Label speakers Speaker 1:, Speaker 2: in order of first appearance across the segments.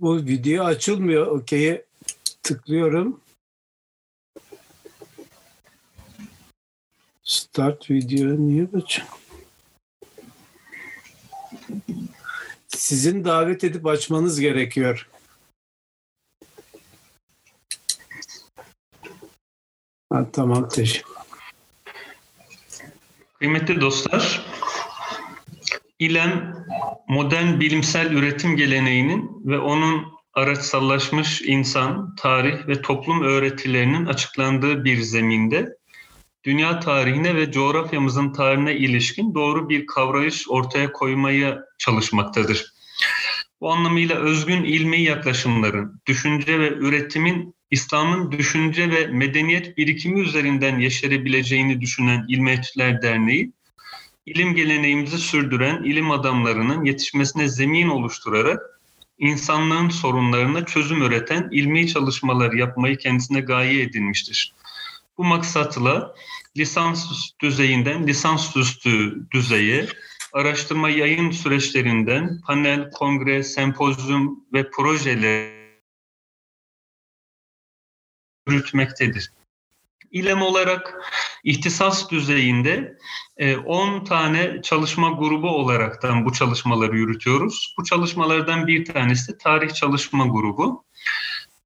Speaker 1: bu video açılmıyor. Okey'e tıklıyorum. Start video niye açıyor? Sizin davet edip açmanız gerekiyor. Ha, tamam teşekkür.
Speaker 2: Kıymetli dostlar, İLEM modern bilimsel üretim geleneğinin ve onun araçsallaşmış insan, tarih ve toplum öğretilerinin açıklandığı bir zeminde dünya tarihine ve coğrafyamızın tarihine ilişkin doğru bir kavrayış ortaya koymaya çalışmaktadır. Bu anlamıyla özgün ilmi yaklaşımların, düşünce ve üretimin İslam'ın düşünce ve medeniyet birikimi üzerinden yeşerebileceğini düşünen İlmetçiler Derneği, ilim geleneğimizi sürdüren ilim adamlarının yetişmesine zemin oluşturarak insanlığın sorunlarına çözüm üreten ilmi çalışmalar yapmayı kendisine gaye edinmiştir. Bu maksatla lisans düzeyinden lisans üstü düzeye, araştırma yayın süreçlerinden panel, kongre, sempozyum ve projeler yürütmektedir. İlem olarak ihtisas düzeyinde 10 e, tane çalışma grubu olaraktan bu çalışmaları yürütüyoruz. Bu çalışmalardan bir tanesi tarih çalışma grubu.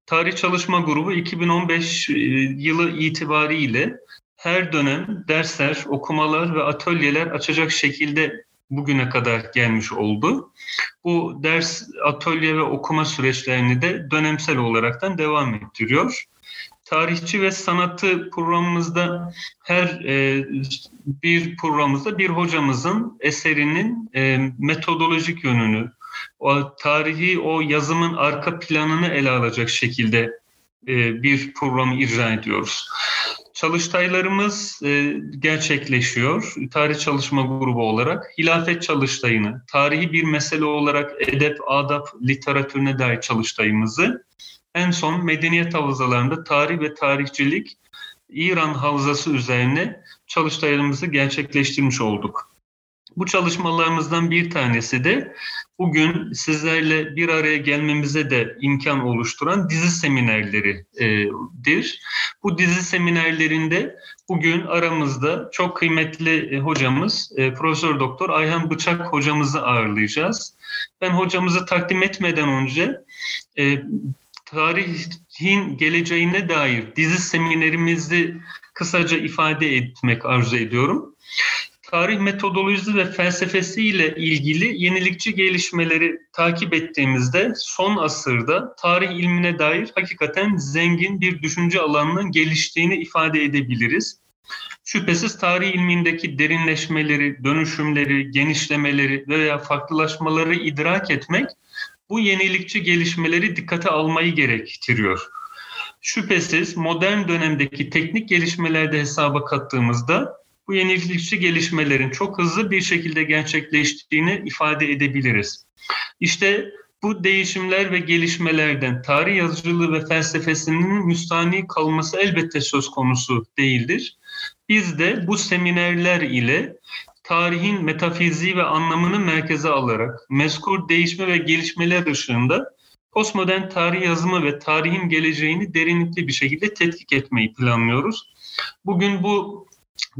Speaker 2: Tarih çalışma grubu 2015 e, yılı itibariyle her dönem dersler, okumalar ve atölyeler açacak şekilde bugüne kadar gelmiş oldu. Bu ders, atölye ve okuma süreçlerini de dönemsel olaraktan devam ettiriyor tarihçi ve sanatı programımızda her e, bir programımızda bir hocamızın eserinin e, metodolojik yönünü, o tarihi o yazımın arka planını ele alacak şekilde e, bir programı icra ediyoruz. Çalıştaylarımız e, gerçekleşiyor. Tarih çalışma grubu olarak hilafet çalıştayını, tarihi bir mesele olarak edep, adap, literatürüne dair çalıştayımızı en son medeniyet havzalarında tarih ve tarihçilik İran havzası üzerine çalışmalarımızı gerçekleştirmiş olduk. Bu çalışmalarımızdan bir tanesi de bugün sizlerle bir araya gelmemize de imkan oluşturan dizi seminerleridir. Bu dizi seminerlerinde bugün aramızda çok kıymetli hocamız e, Profesör Doktor Ayhan Bıçak hocamızı ağırlayacağız. Ben hocamızı takdim etmeden önce e, tarihin geleceğine dair dizi seminerimizi kısaca ifade etmek arzu ediyorum. Tarih metodolojisi ve felsefesiyle ilgili yenilikçi gelişmeleri takip ettiğimizde son asırda tarih ilmine dair hakikaten zengin bir düşünce alanının geliştiğini ifade edebiliriz. Şüphesiz tarih ilmindeki derinleşmeleri, dönüşümleri, genişlemeleri veya farklılaşmaları idrak etmek bu yenilikçi gelişmeleri dikkate almayı gerektiriyor. Şüphesiz modern dönemdeki teknik gelişmelerde hesaba kattığımızda bu yenilikçi gelişmelerin çok hızlı bir şekilde gerçekleştiğini ifade edebiliriz. İşte bu değişimler ve gelişmelerden tarih yazıcılığı ve felsefesinin müstani kalması elbette söz konusu değildir. Biz de bu seminerler ile tarihin metafiziği ve anlamını merkeze alarak mezkur değişme ve gelişmeler ışığında postmodern tarih yazımı ve tarihin geleceğini derinlikli bir şekilde tetkik etmeyi planlıyoruz. Bugün bu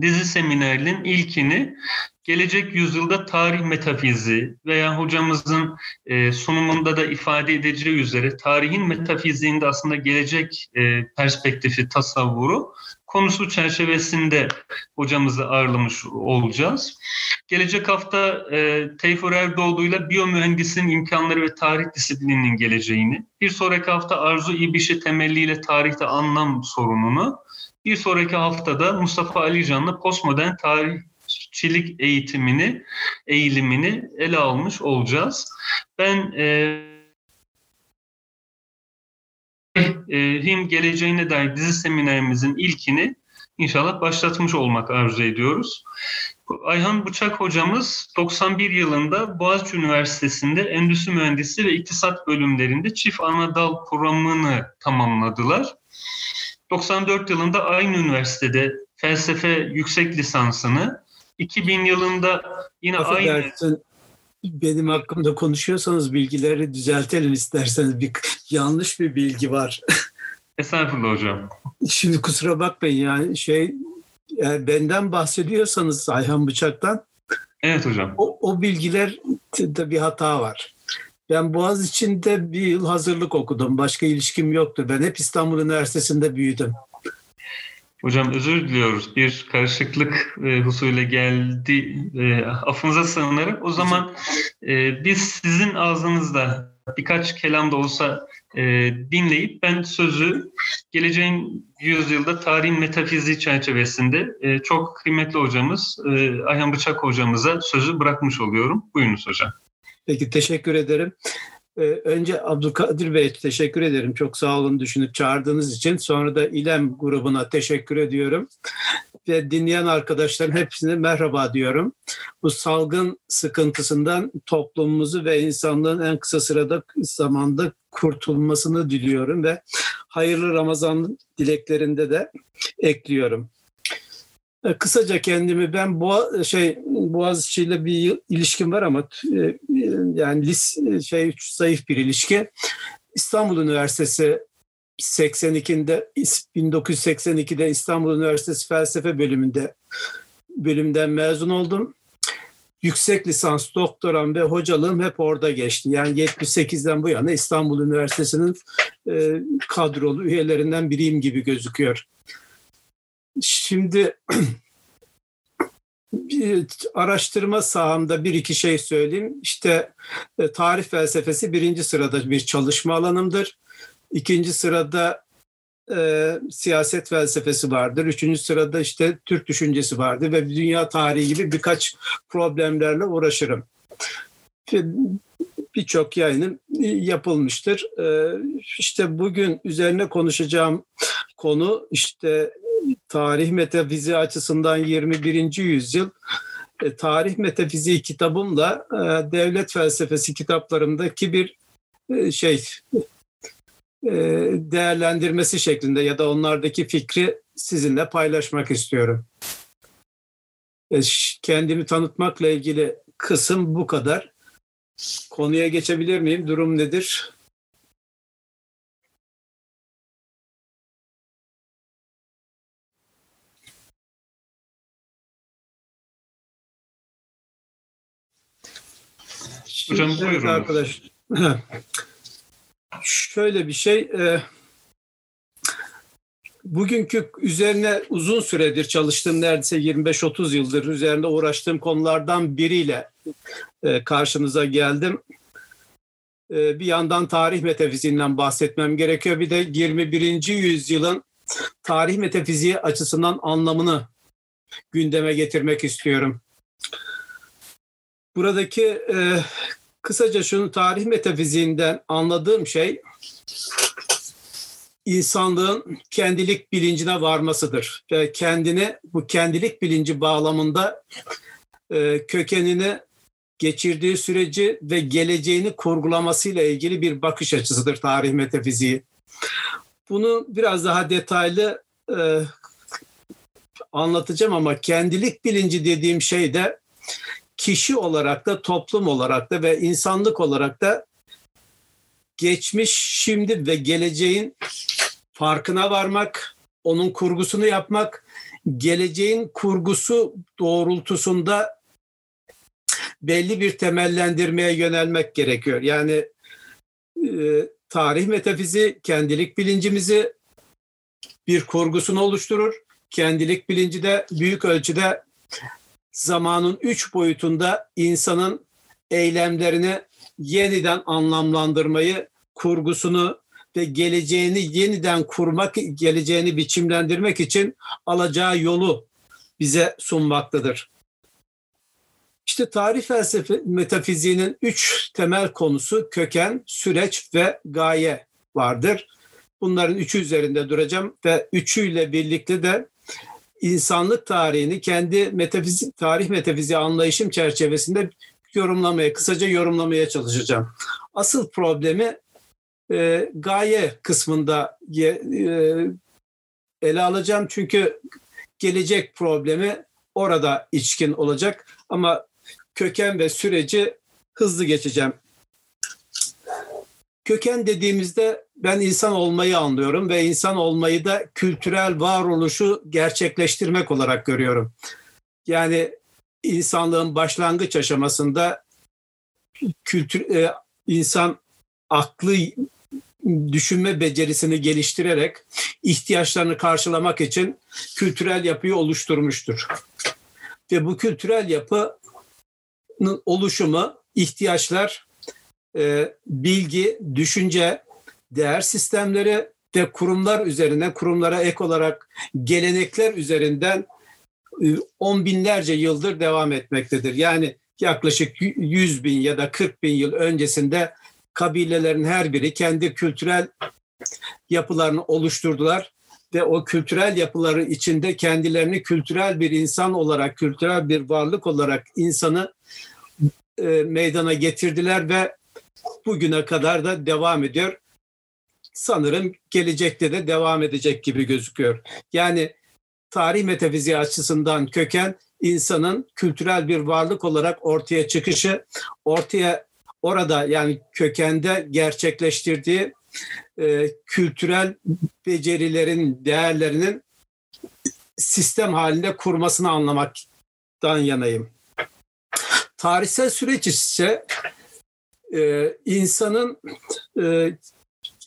Speaker 2: dizi seminerinin ilkini gelecek yüzyılda tarih metafizi veya hocamızın e, sunumunda da ifade edeceği üzere tarihin metafiziğinde aslında gelecek e, perspektifi, tasavvuru konusu çerçevesinde hocamızı ağırlamış olacağız. Gelecek hafta e, Teyfur Erdoğdu ile biyomühendisin imkanları ve tarih disiplininin geleceğini, bir sonraki hafta Arzu İbişi temelliyle tarihte anlam sorununu, bir sonraki haftada Mustafa Alican'la postmodern tarihçilik eğitimini, eğilimini ele almış olacağız. Ben e, Him geleceğine dair dizi seminerimizin ilkini inşallah başlatmış olmak arzu ediyoruz. Ayhan Bıçak hocamız 91 yılında Boğaziçi Üniversitesi'nde Endüstri Mühendisi ve İktisat bölümlerinde çift anadal programını tamamladılar. 94 yılında aynı üniversitede felsefe yüksek lisansını, 2000 yılında yine aynı...
Speaker 1: benim hakkımda konuşuyorsanız bilgileri düzeltelim isterseniz. Bir yanlış bir bilgi var.
Speaker 2: Estağfurullah hocam.
Speaker 1: Şimdi kusura bakmayın yani şey yani benden bahsediyorsanız Ayhan Bıçak'tan
Speaker 2: Evet hocam.
Speaker 1: o, o bilgiler de bir hata var. Ben Boğaz içinde bir yıl hazırlık okudum. Başka ilişkim yoktu. Ben hep İstanbul Üniversitesi'nde büyüdüm.
Speaker 2: Hocam özür diliyoruz. Bir karışıklık e, husuyla geldi. E, affınıza sığınırım. O zaman e, biz sizin ağzınızda birkaç kelam da olsa e, dinleyip ben sözü geleceğin yüzyılda tarihin metafiziği çerçevesinde e, çok kıymetli hocamız e, Ayhan Bıçak hocamıza sözü bırakmış oluyorum. Buyurunuz hocam.
Speaker 1: Peki teşekkür ederim. Ee, önce Abdülkadir Bey teşekkür ederim. Çok sağ olun düşünüp çağırdığınız için. Sonra da İLEM grubuna teşekkür ediyorum. Ve dinleyen arkadaşların hepsine merhaba diyorum. Bu salgın sıkıntısından toplumumuzu ve insanlığın en kısa sırada zamanda kurtulmasını diliyorum ve hayırlı Ramazan dileklerinde de ekliyorum. E, kısaca kendimi ben Boğa, şey Boğaziçi ile bir ilişkim var ama e, yani lis, şey zayıf bir ilişki. İstanbul Üniversitesi 82'de 1982'de İstanbul Üniversitesi Felsefe bölümünde bölümden mezun oldum. Yüksek lisans, doktoram ve hocalığım hep orada geçti. Yani 78'den bu yana İstanbul Üniversitesi'nin e, kadrolu üyelerinden biriyim gibi gözüküyor. Şimdi bir araştırma sahamda bir iki şey söyleyeyim. İşte e, tarih felsefesi birinci sırada bir çalışma alanımdır. İkinci sırada e, siyaset felsefesi vardır. Üçüncü sırada işte Türk düşüncesi vardır ve dünya tarihi gibi birkaç problemlerle uğraşırım. Birçok yayınım yapılmıştır. E, işte bugün üzerine konuşacağım konu işte tarih metafiziği açısından 21. yüzyıl e, tarih metafiziği kitabımla e, devlet felsefesi kitaplarımdaki bir e, şey e, değerlendirmesi şeklinde ya da onlardaki fikri sizinle paylaşmak istiyorum. E, kendimi tanıtmakla ilgili kısım bu kadar. Konuya geçebilir miyim? Durum nedir?
Speaker 2: Hocam buyurun.
Speaker 1: Arkadaş, şöyle bir şey, e, bugünkü üzerine uzun süredir çalıştığım neredeyse 25-30 yıldır üzerinde uğraştığım konulardan biriyle e, karşınıza geldim. E, bir yandan tarih metafiziğinden bahsetmem gerekiyor. Bir de 21. yüzyılın tarih metafiziği açısından anlamını gündeme getirmek istiyorum. Buradaki e, kısaca şunu tarih metafiziğinden anladığım şey insanlığın kendilik bilincine varmasıdır. Ve kendini bu kendilik bilinci bağlamında e, kökenini geçirdiği süreci ve geleceğini kurgulamasıyla ilgili bir bakış açısıdır tarih metafiziği. Bunu biraz daha detaylı e, anlatacağım ama kendilik bilinci dediğim şey de kişi olarak da toplum olarak da ve insanlık olarak da geçmiş, şimdi ve geleceğin farkına varmak, onun kurgusunu yapmak, geleceğin kurgusu doğrultusunda belli bir temellendirmeye yönelmek gerekiyor. Yani e, tarih metafizi kendilik bilincimizi bir kurgusunu oluşturur. Kendilik bilinci de büyük ölçüde zamanın üç boyutunda insanın eylemlerini yeniden anlamlandırmayı, kurgusunu ve geleceğini yeniden kurmak, geleceğini biçimlendirmek için alacağı yolu bize sunmaktadır. İşte tarih felsefe metafiziğinin üç temel konusu köken, süreç ve gaye vardır. Bunların üçü üzerinde duracağım ve üçüyle birlikte de insanlık tarihini kendi metafizik, tarih metafiziği anlayışım çerçevesinde yorumlamaya, kısaca yorumlamaya çalışacağım. Asıl problemi e, gaye kısmında e, ele alacağım çünkü gelecek problemi orada içkin olacak ama köken ve süreci hızlı geçeceğim. Köken dediğimizde ben insan olmayı anlıyorum ve insan olmayı da kültürel varoluşu gerçekleştirmek olarak görüyorum. Yani insanlığın başlangıç aşamasında kültür e, insan aklı düşünme becerisini geliştirerek ihtiyaçlarını karşılamak için kültürel yapıyı oluşturmuştur. Ve bu kültürel yapının oluşumu ihtiyaçlar, e, bilgi, düşünce, değer sistemleri ve kurumlar üzerine, kurumlara ek olarak gelenekler üzerinden e, on binlerce yıldır devam etmektedir. Yani yaklaşık 100 bin ya da 40 bin yıl öncesinde kabilelerin her biri kendi kültürel yapılarını oluşturdular ve o kültürel yapıları içinde kendilerini kültürel bir insan olarak, kültürel bir varlık olarak insanı e, meydana getirdiler ve bugüne kadar da devam ediyor. Sanırım gelecekte de devam edecek gibi gözüküyor. Yani tarih metafiziği açısından köken insanın kültürel bir varlık olarak ortaya çıkışı, ortaya orada yani kökende gerçekleştirdiği e, kültürel becerilerin, değerlerinin sistem halinde kurmasını anlamaktan yanayım. Tarihsel süreç ise e, insanın e,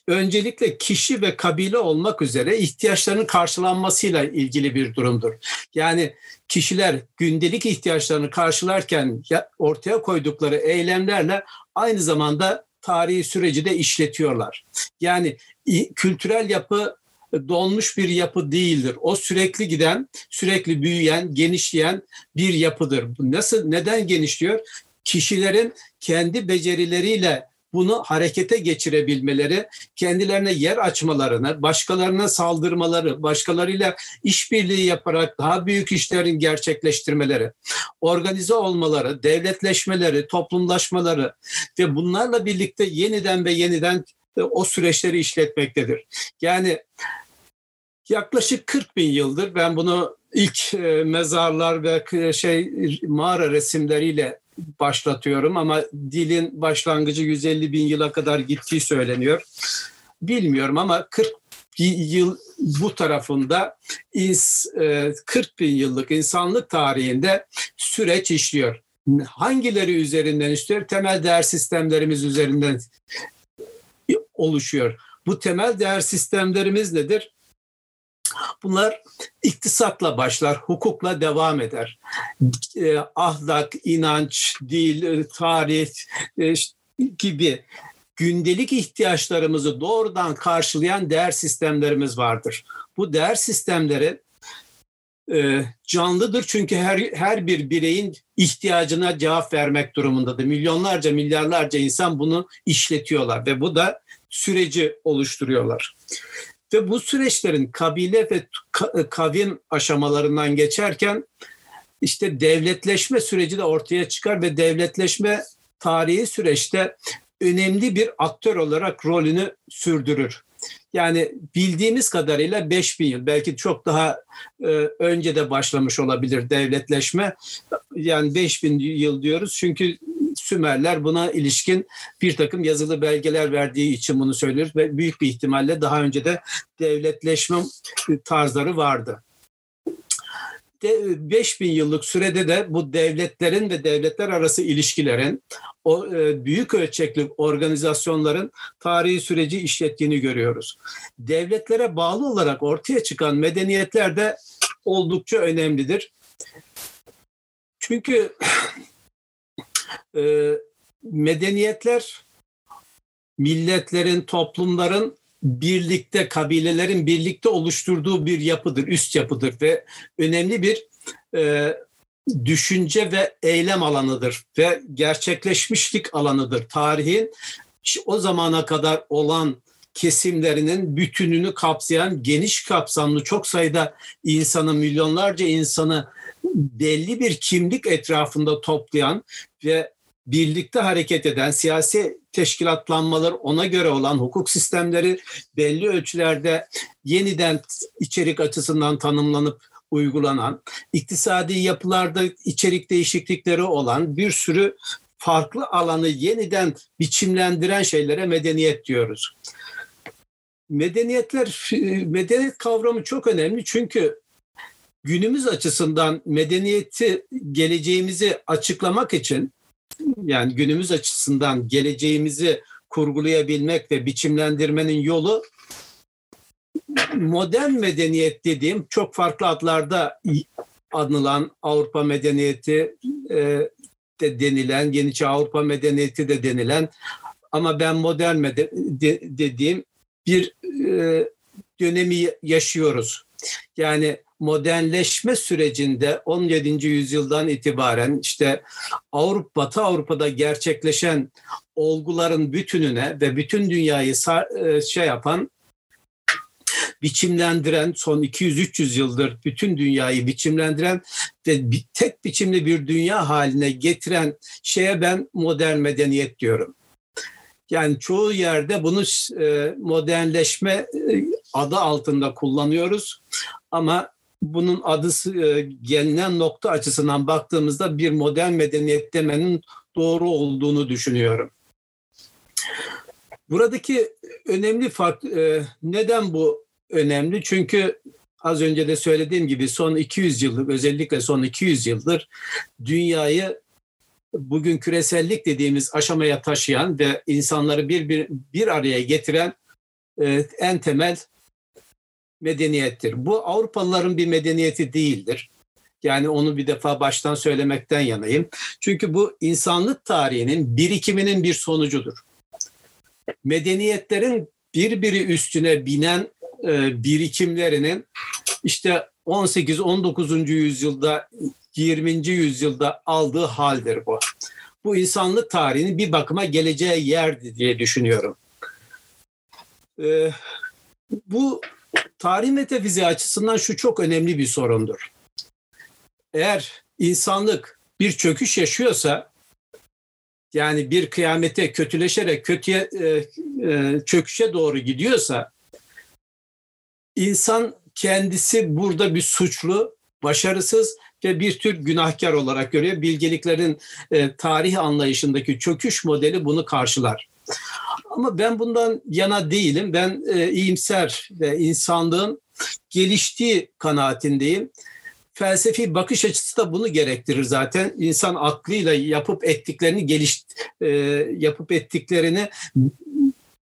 Speaker 1: öncelikle kişi ve kabile olmak üzere ihtiyaçlarının karşılanmasıyla ilgili bir durumdur. Yani kişiler gündelik ihtiyaçlarını karşılarken ortaya koydukları eylemlerle aynı zamanda tarihi süreci de işletiyorlar. Yani kültürel yapı donmuş bir yapı değildir. O sürekli giden, sürekli büyüyen, genişleyen bir yapıdır. Nasıl neden genişliyor? Kişilerin kendi becerileriyle bunu harekete geçirebilmeleri, kendilerine yer açmalarını, başkalarına saldırmaları, başkalarıyla işbirliği yaparak daha büyük işlerin gerçekleştirmeleri, organize olmaları, devletleşmeleri, toplumlaşmaları ve bunlarla birlikte yeniden ve yeniden e, o süreçleri işletmektedir. Yani yaklaşık 40 bin yıldır ben bunu ilk e, mezarlar ve şey mağara resimleriyle başlatıyorum ama dilin başlangıcı 150 bin yıla kadar gittiği söyleniyor. Bilmiyorum ama 40 yıl bu tarafında 40 e, bin yıllık insanlık tarihinde süreç işliyor. Hangileri üzerinden işliyor? Temel değer sistemlerimiz üzerinden oluşuyor. Bu temel değer sistemlerimiz nedir? Bunlar iktisatla başlar, hukukla devam eder. Eh, ahlak, inanç, dil, e, tarih e, gibi gündelik ihtiyaçlarımızı doğrudan karşılayan değer sistemlerimiz vardır. Bu değer sistemleri e, canlıdır çünkü her her bir bireyin ihtiyacına cevap vermek durumundadır. Milyonlarca, milyarlarca insan bunu işletiyorlar ve bu da süreci oluşturuyorlar. Ve bu süreçlerin kabile ve kavim aşamalarından geçerken işte devletleşme süreci de ortaya çıkar ve devletleşme tarihi süreçte önemli bir aktör olarak rolünü sürdürür. Yani bildiğimiz kadarıyla 5000 yıl belki çok daha e, önce de başlamış olabilir devletleşme. Yani 5000 yıl diyoruz çünkü Sümerler buna ilişkin bir takım yazılı belgeler verdiği için bunu söylüyoruz ve büyük bir ihtimalle daha önce de devletleşme tarzları vardı. 5000 yıllık sürede de bu devletlerin ve devletler arası ilişkilerin o e, büyük ölçekli organizasyonların tarihi süreci işlettiğini görüyoruz. Devletlere bağlı olarak ortaya çıkan medeniyetler de oldukça önemlidir. Çünkü e, medeniyetler milletlerin, toplumların birlikte, kabilelerin birlikte oluşturduğu bir yapıdır, üst yapıdır ve önemli bir e, düşünce ve eylem alanıdır ve gerçekleşmişlik alanıdır. Tarihin o zamana kadar olan kesimlerinin bütününü kapsayan geniş kapsamlı çok sayıda insanı, milyonlarca insanı belli bir kimlik etrafında toplayan ve birlikte hareket eden siyasi teşkilatlanmalar ona göre olan hukuk sistemleri belli ölçülerde yeniden içerik açısından tanımlanıp uygulanan, iktisadi yapılarda içerik değişiklikleri olan bir sürü farklı alanı yeniden biçimlendiren şeylere medeniyet diyoruz. Medeniyetler, medeniyet kavramı çok önemli çünkü günümüz açısından medeniyeti, geleceğimizi açıklamak için yani günümüz açısından geleceğimizi kurgulayabilmek ve biçimlendirmenin yolu modern medeniyet dediğim çok farklı adlarda anılan Avrupa medeniyeti e, de denilen, Yeniçağ Avrupa medeniyeti de denilen ama ben modern meden de, dediğim bir e, dönemi yaşıyoruz. Yani modernleşme sürecinde 17. yüzyıldan itibaren işte Avrupa, Batı Avrupa'da gerçekleşen olguların bütününe ve bütün dünyayı e, şey yapan biçimlendiren son 200-300 yıldır bütün dünyayı biçimlendiren ve tek biçimli bir dünya haline getiren şeye ben modern medeniyet diyorum. Yani çoğu yerde bunu e, modernleşme e, adı altında kullanıyoruz ama bunun adı e, gelinen nokta açısından baktığımızda bir modern medeniyet demenin doğru olduğunu düşünüyorum. Buradaki önemli fark neden bu önemli? Çünkü az önce de söylediğim gibi son 200 yıldır özellikle son 200 yıldır dünyayı bugün küresellik dediğimiz aşamaya taşıyan ve insanları bir bir, bir araya getiren e, en temel medeniyettir. Bu Avrupalıların bir medeniyeti değildir. Yani onu bir defa baştan söylemekten yanayım. Çünkü bu insanlık tarihinin birikiminin bir sonucudur. Medeniyetlerin birbiri üstüne binen e, birikimlerinin işte 18-19. yüzyılda 20. yüzyılda aldığı haldir bu. Bu insanlık tarihinin bir bakıma geleceği yerdi diye düşünüyorum. Ee, bu tarih metafiziği açısından şu çok önemli bir sorundur. Eğer insanlık bir çöküş yaşıyorsa yani bir kıyamete kötüleşerek kötüye e, e, çöküşe doğru gidiyorsa insan kendisi burada bir suçlu, başarısız ve bir tür günahkar olarak görüyor. Bilgeliklerin e, tarih anlayışındaki çöküş modeli bunu karşılar. Ama ben bundan yana değilim. Ben e, iyimser ve insanlığın geliştiği kanaatindeyim. Felsefi bakış açısı da bunu gerektirir zaten. İnsan aklıyla yapıp ettiklerini geliş e, yapıp ettiklerini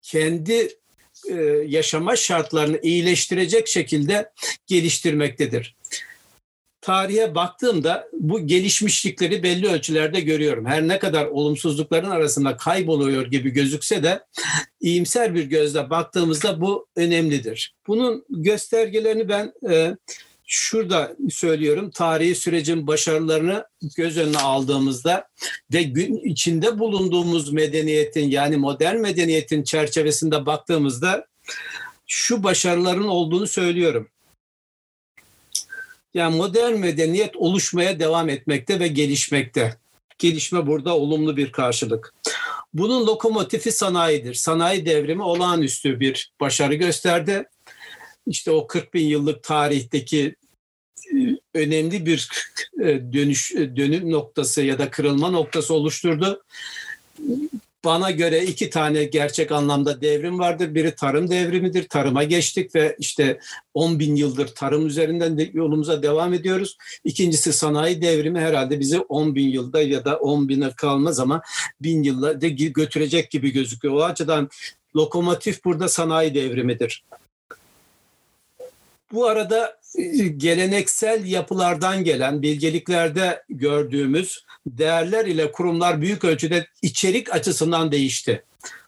Speaker 1: kendi e, yaşama şartlarını iyileştirecek şekilde geliştirmektedir tarihe baktığımda bu gelişmişlikleri belli ölçülerde görüyorum. Her ne kadar olumsuzlukların arasında kayboluyor gibi gözükse de iyimser bir gözle baktığımızda bu önemlidir. Bunun göstergelerini ben e, şurada söylüyorum. Tarihi sürecin başarılarını göz önüne aldığımızda ve gün içinde bulunduğumuz medeniyetin yani modern medeniyetin çerçevesinde baktığımızda şu başarıların olduğunu söylüyorum. Yani modern medeniyet oluşmaya devam etmekte ve gelişmekte. Gelişme burada olumlu bir karşılık. Bunun lokomotifi sanayidir. Sanayi devrimi olağanüstü bir başarı gösterdi. İşte o 40 bin yıllık tarihteki e, önemli bir e, dönüş e, dönüm noktası ya da kırılma noktası oluşturdu bana göre iki tane gerçek anlamda devrim vardır. Biri tarım devrimidir. Tarıma geçtik ve işte 10 bin yıldır tarım üzerinden de yolumuza devam ediyoruz. İkincisi sanayi devrimi herhalde bizi 10 bin yılda ya da 10 bine kalmaz ama bin yılda de götürecek gibi gözüküyor. O açıdan lokomotif burada sanayi devrimidir. Bu arada e, geleneksel yapılardan gelen bilgeliklerde gördüğümüz değerler ile kurumlar büyük ölçüde içerik açısından değişti.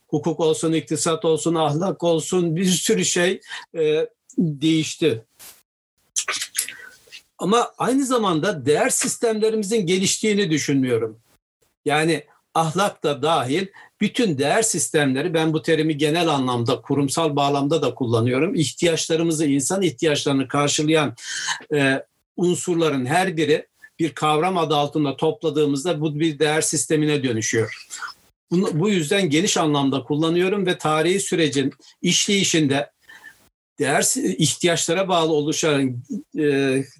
Speaker 1: Hukuk olsun, iktisat olsun, ahlak olsun bir sürü şey e, değişti. Ama aynı zamanda değer sistemlerimizin geliştiğini düşünmüyorum. Yani ahlak da dahil bütün değer sistemleri ben bu terimi genel anlamda kurumsal bağlamda da kullanıyorum. İhtiyaçlarımızı insan ihtiyaçlarını karşılayan e, unsurların her biri bir kavram adı altında topladığımızda bu bir değer sistemine dönüşüyor. Bunu, bu yüzden geniş anlamda kullanıyorum ve tarihi sürecin işleyişinde değer ihtiyaçlara bağlı oluşan e,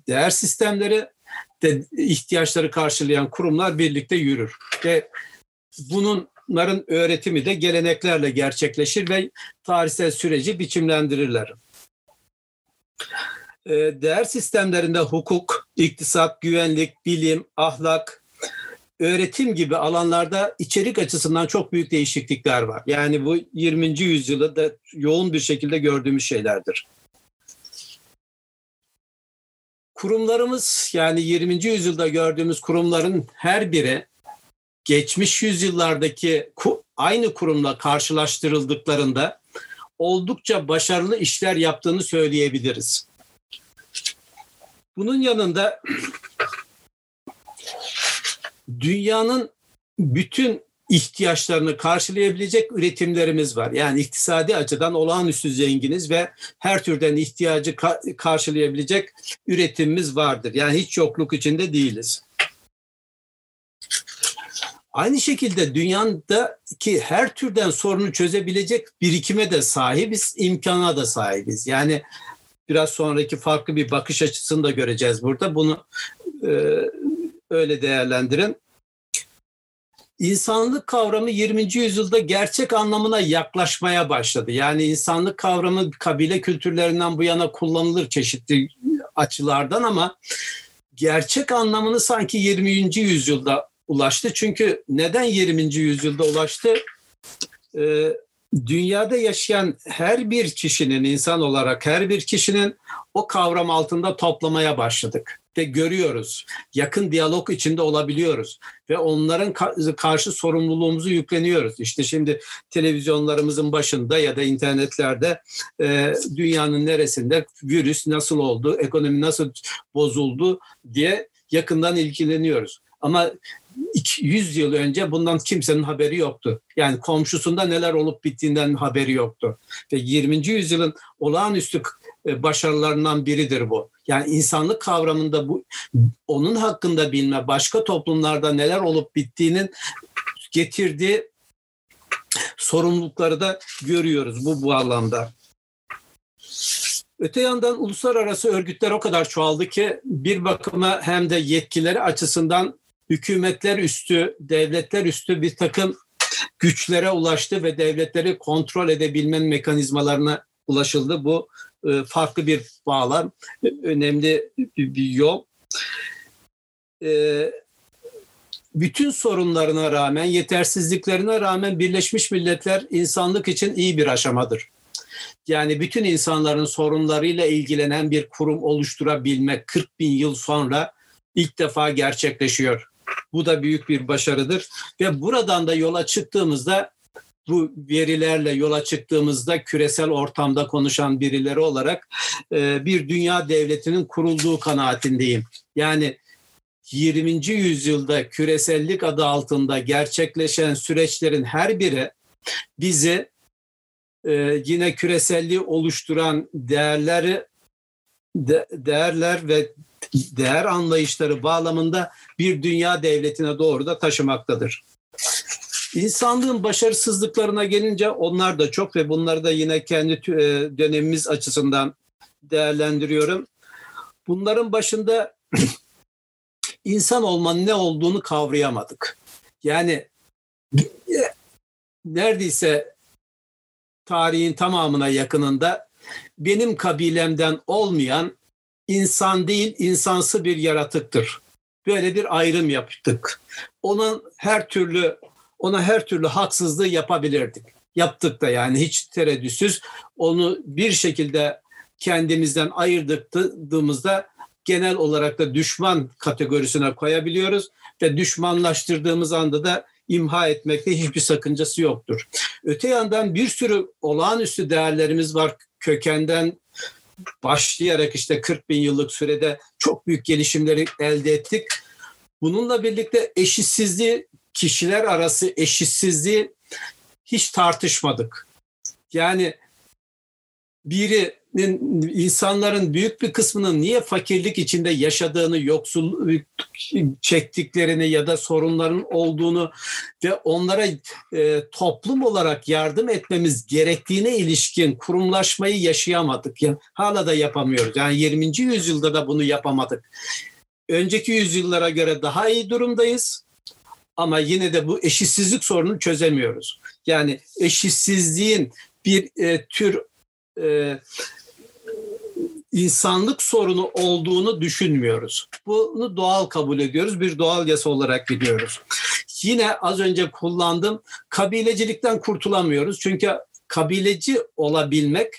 Speaker 1: değer sistemleri de ihtiyaçları karşılayan kurumlar birlikte yürür. Ve bunların öğretimi de geleneklerle gerçekleşir ve tarihsel süreci biçimlendirirler. Ee, değer sistemlerinde hukuk, iktisat, güvenlik, bilim, ahlak, öğretim gibi alanlarda içerik açısından çok büyük değişiklikler var. Yani bu 20. yüzyılda da yoğun bir şekilde gördüğümüz şeylerdir. Kurumlarımız yani 20. yüzyılda gördüğümüz kurumların her biri geçmiş yüzyıllardaki aynı kurumla karşılaştırıldıklarında oldukça başarılı işler yaptığını söyleyebiliriz. Bunun yanında dünyanın bütün ihtiyaçlarını karşılayabilecek üretimlerimiz var. Yani iktisadi açıdan olağanüstü zenginiz ve her türden ihtiyacı karşılayabilecek üretimimiz vardır. Yani hiç yokluk içinde değiliz. Aynı şekilde dünyadaki her türden sorunu çözebilecek birikime de sahibiz, imkana da sahibiz. Yani biraz sonraki farklı bir bakış açısını da göreceğiz burada. Bunu e, öyle değerlendirin. İnsanlık kavramı 20. yüzyılda gerçek anlamına yaklaşmaya başladı. Yani insanlık kavramı kabile kültürlerinden bu yana kullanılır çeşitli açılardan ama gerçek anlamını sanki 20. yüzyılda ulaştı. Çünkü neden 20. yüzyılda ulaştı? Ee, dünyada yaşayan her bir kişinin insan olarak her bir kişinin o kavram altında toplamaya başladık ve görüyoruz. Yakın diyalog içinde olabiliyoruz ve onların karşı sorumluluğumuzu yükleniyoruz. İşte şimdi televizyonlarımızın başında ya da internetlerde e, dünyanın neresinde virüs nasıl oldu, ekonomi nasıl bozuldu diye yakından ilgileniyoruz. Ama 100 yıl önce bundan kimsenin haberi yoktu. Yani komşusunda neler olup bittiğinden haberi yoktu. Ve 20. yüzyılın olağanüstü e, başarılarından biridir bu. Yani insanlık kavramında bu onun hakkında bilme, başka toplumlarda neler olup bittiğinin getirdiği sorumlulukları da görüyoruz bu bu anlamda. Öte yandan uluslararası örgütler o kadar çoğaldı ki bir bakıma hem de yetkileri açısından hükümetler üstü, devletler üstü bir takım güçlere ulaştı ve devletleri kontrol edebilmen mekanizmalarına ulaşıldı. Bu e, farklı bir bağlam, önemli bir yol. E, bütün sorunlarına rağmen, yetersizliklerine rağmen Birleşmiş Milletler insanlık için iyi bir aşamadır. Yani bütün insanların sorunlarıyla ilgilenen bir kurum oluşturabilmek 40 bin yıl sonra ilk defa gerçekleşiyor. Bu da büyük bir başarıdır ve buradan da yola çıktığımızda bu verilerle yola çıktığımızda küresel ortamda konuşan birileri olarak e, bir dünya devletinin kurulduğu kanaatindeyim. Yani 20. yüzyılda küresellik adı altında gerçekleşen süreçlerin her biri bizi e, yine küreselliği oluşturan değerleri değerler ve değer anlayışları bağlamında bir dünya devletine doğru da taşımaktadır. İnsanlığın başarısızlıklarına gelince onlar da çok ve bunları da yine kendi e, dönemimiz açısından değerlendiriyorum. Bunların başında insan olmanın ne olduğunu kavrayamadık. Yani neredeyse tarihin tamamına yakınında benim kabilemden olmayan insan değil insansı bir yaratıktır. Böyle bir ayrım yaptık. Onun her türlü ona her türlü haksızlığı yapabilirdik. Yaptık da yani hiç tereddütsüz onu bir şekilde kendimizden ayırdıktığımızda genel olarak da düşman kategorisine koyabiliyoruz ve düşmanlaştırdığımız anda da imha etmekte hiçbir sakıncası yoktur. Öte yandan bir sürü olağanüstü değerlerimiz var kökenden başlayarak işte 40 bin yıllık sürede çok büyük gelişimleri elde ettik. Bununla birlikte eşitsizliği, kişiler arası eşitsizliği hiç tartışmadık. Yani birinin insanların büyük bir kısmının niye fakirlik içinde yaşadığını, yoksul çektiklerini ya da sorunların olduğunu ve onlara e, toplum olarak yardım etmemiz gerektiğine ilişkin kurumlaşmayı yaşayamadık. Yani hala da yapamıyoruz. Yani 20. yüzyılda da bunu yapamadık. Önceki yüzyıllara göre daha iyi durumdayız ama yine de bu eşitsizlik sorununu çözemiyoruz. Yani eşitsizliğin bir e, tür e, insanlık sorunu olduğunu düşünmüyoruz. Bunu doğal kabul ediyoruz. Bir doğal yasa olarak biliyoruz. Yine az önce kullandığım kabilecilikten kurtulamıyoruz. Çünkü kabileci olabilmek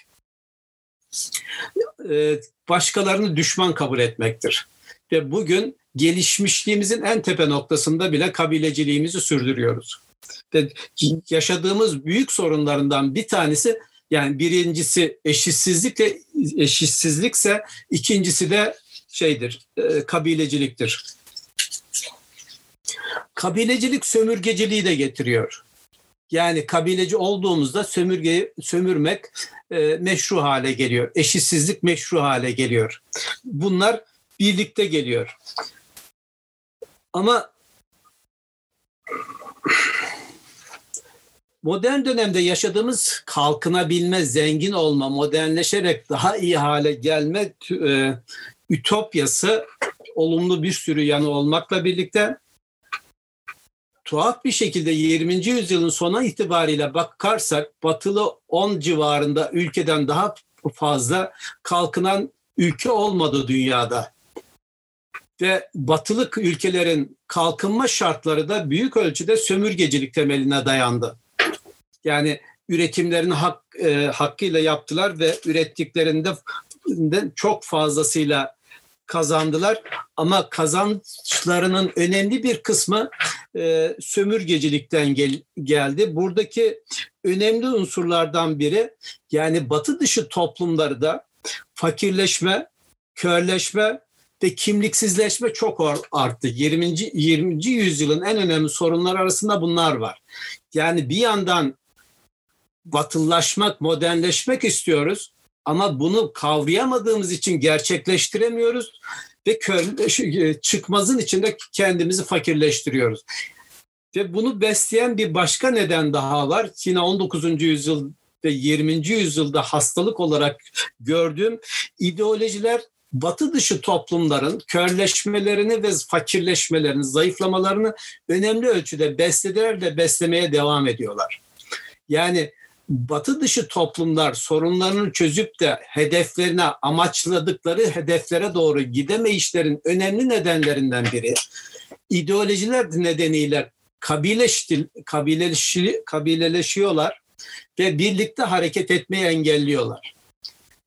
Speaker 1: e, başkalarını düşman kabul etmektir. Ve bugün gelişmişliğimizin en tepe noktasında bile kabileciliğimizi sürdürüyoruz. Ve yaşadığımız büyük sorunlarından bir tanesi yani birincisi eşitsizlikle eşitsizlikse ikincisi de şeydir e, kabileciliktir. Kabilecilik sömürgeciliği de getiriyor. Yani kabileci olduğumuzda sömürgeyi sömürmek e, meşru hale geliyor. Eşitsizlik meşru hale geliyor. Bunlar birlikte geliyor. Ama modern dönemde yaşadığımız kalkınabilme, zengin olma, modernleşerek daha iyi hale gelme e, ütopyası olumlu bir sürü yanı olmakla birlikte tuhaf bir şekilde 20. yüzyılın sona itibariyle bakarsak batılı 10 civarında ülkeden daha fazla kalkınan ülke olmadı dünyada. Ve batılık ülkelerin kalkınma şartları da büyük ölçüde sömürgecilik temeline dayandı. Yani üretimlerini hak, e, hakkıyla yaptılar ve ürettiklerinde çok fazlasıyla kazandılar. Ama kazançlarının önemli bir kısmı e, sömürgecilikten gel, geldi. Buradaki önemli unsurlardan biri yani batı dışı toplumları da fakirleşme, körleşme ve kimliksizleşme çok arttı. 20. 20. yüzyılın en önemli sorunlar arasında bunlar var. Yani bir yandan batıllaşmak, modernleşmek istiyoruz ama bunu kavrayamadığımız için gerçekleştiremiyoruz ve kör, çıkmazın içinde kendimizi fakirleştiriyoruz. Ve bunu besleyen bir başka neden daha var. Yine 19. yüzyıl ve 20. yüzyılda hastalık olarak gördüğüm ideolojiler batı dışı toplumların körleşmelerini ve fakirleşmelerini, zayıflamalarını önemli ölçüde beslediler ve beslemeye devam ediyorlar. Yani batı dışı toplumlar sorunlarını çözüp de hedeflerine, amaçladıkları hedeflere doğru gidemeyişlerin önemli nedenlerinden biri ideolojiler nedeniyle kabileşti, kabileleşi, kabileleşiyorlar ve birlikte hareket etmeyi engelliyorlar.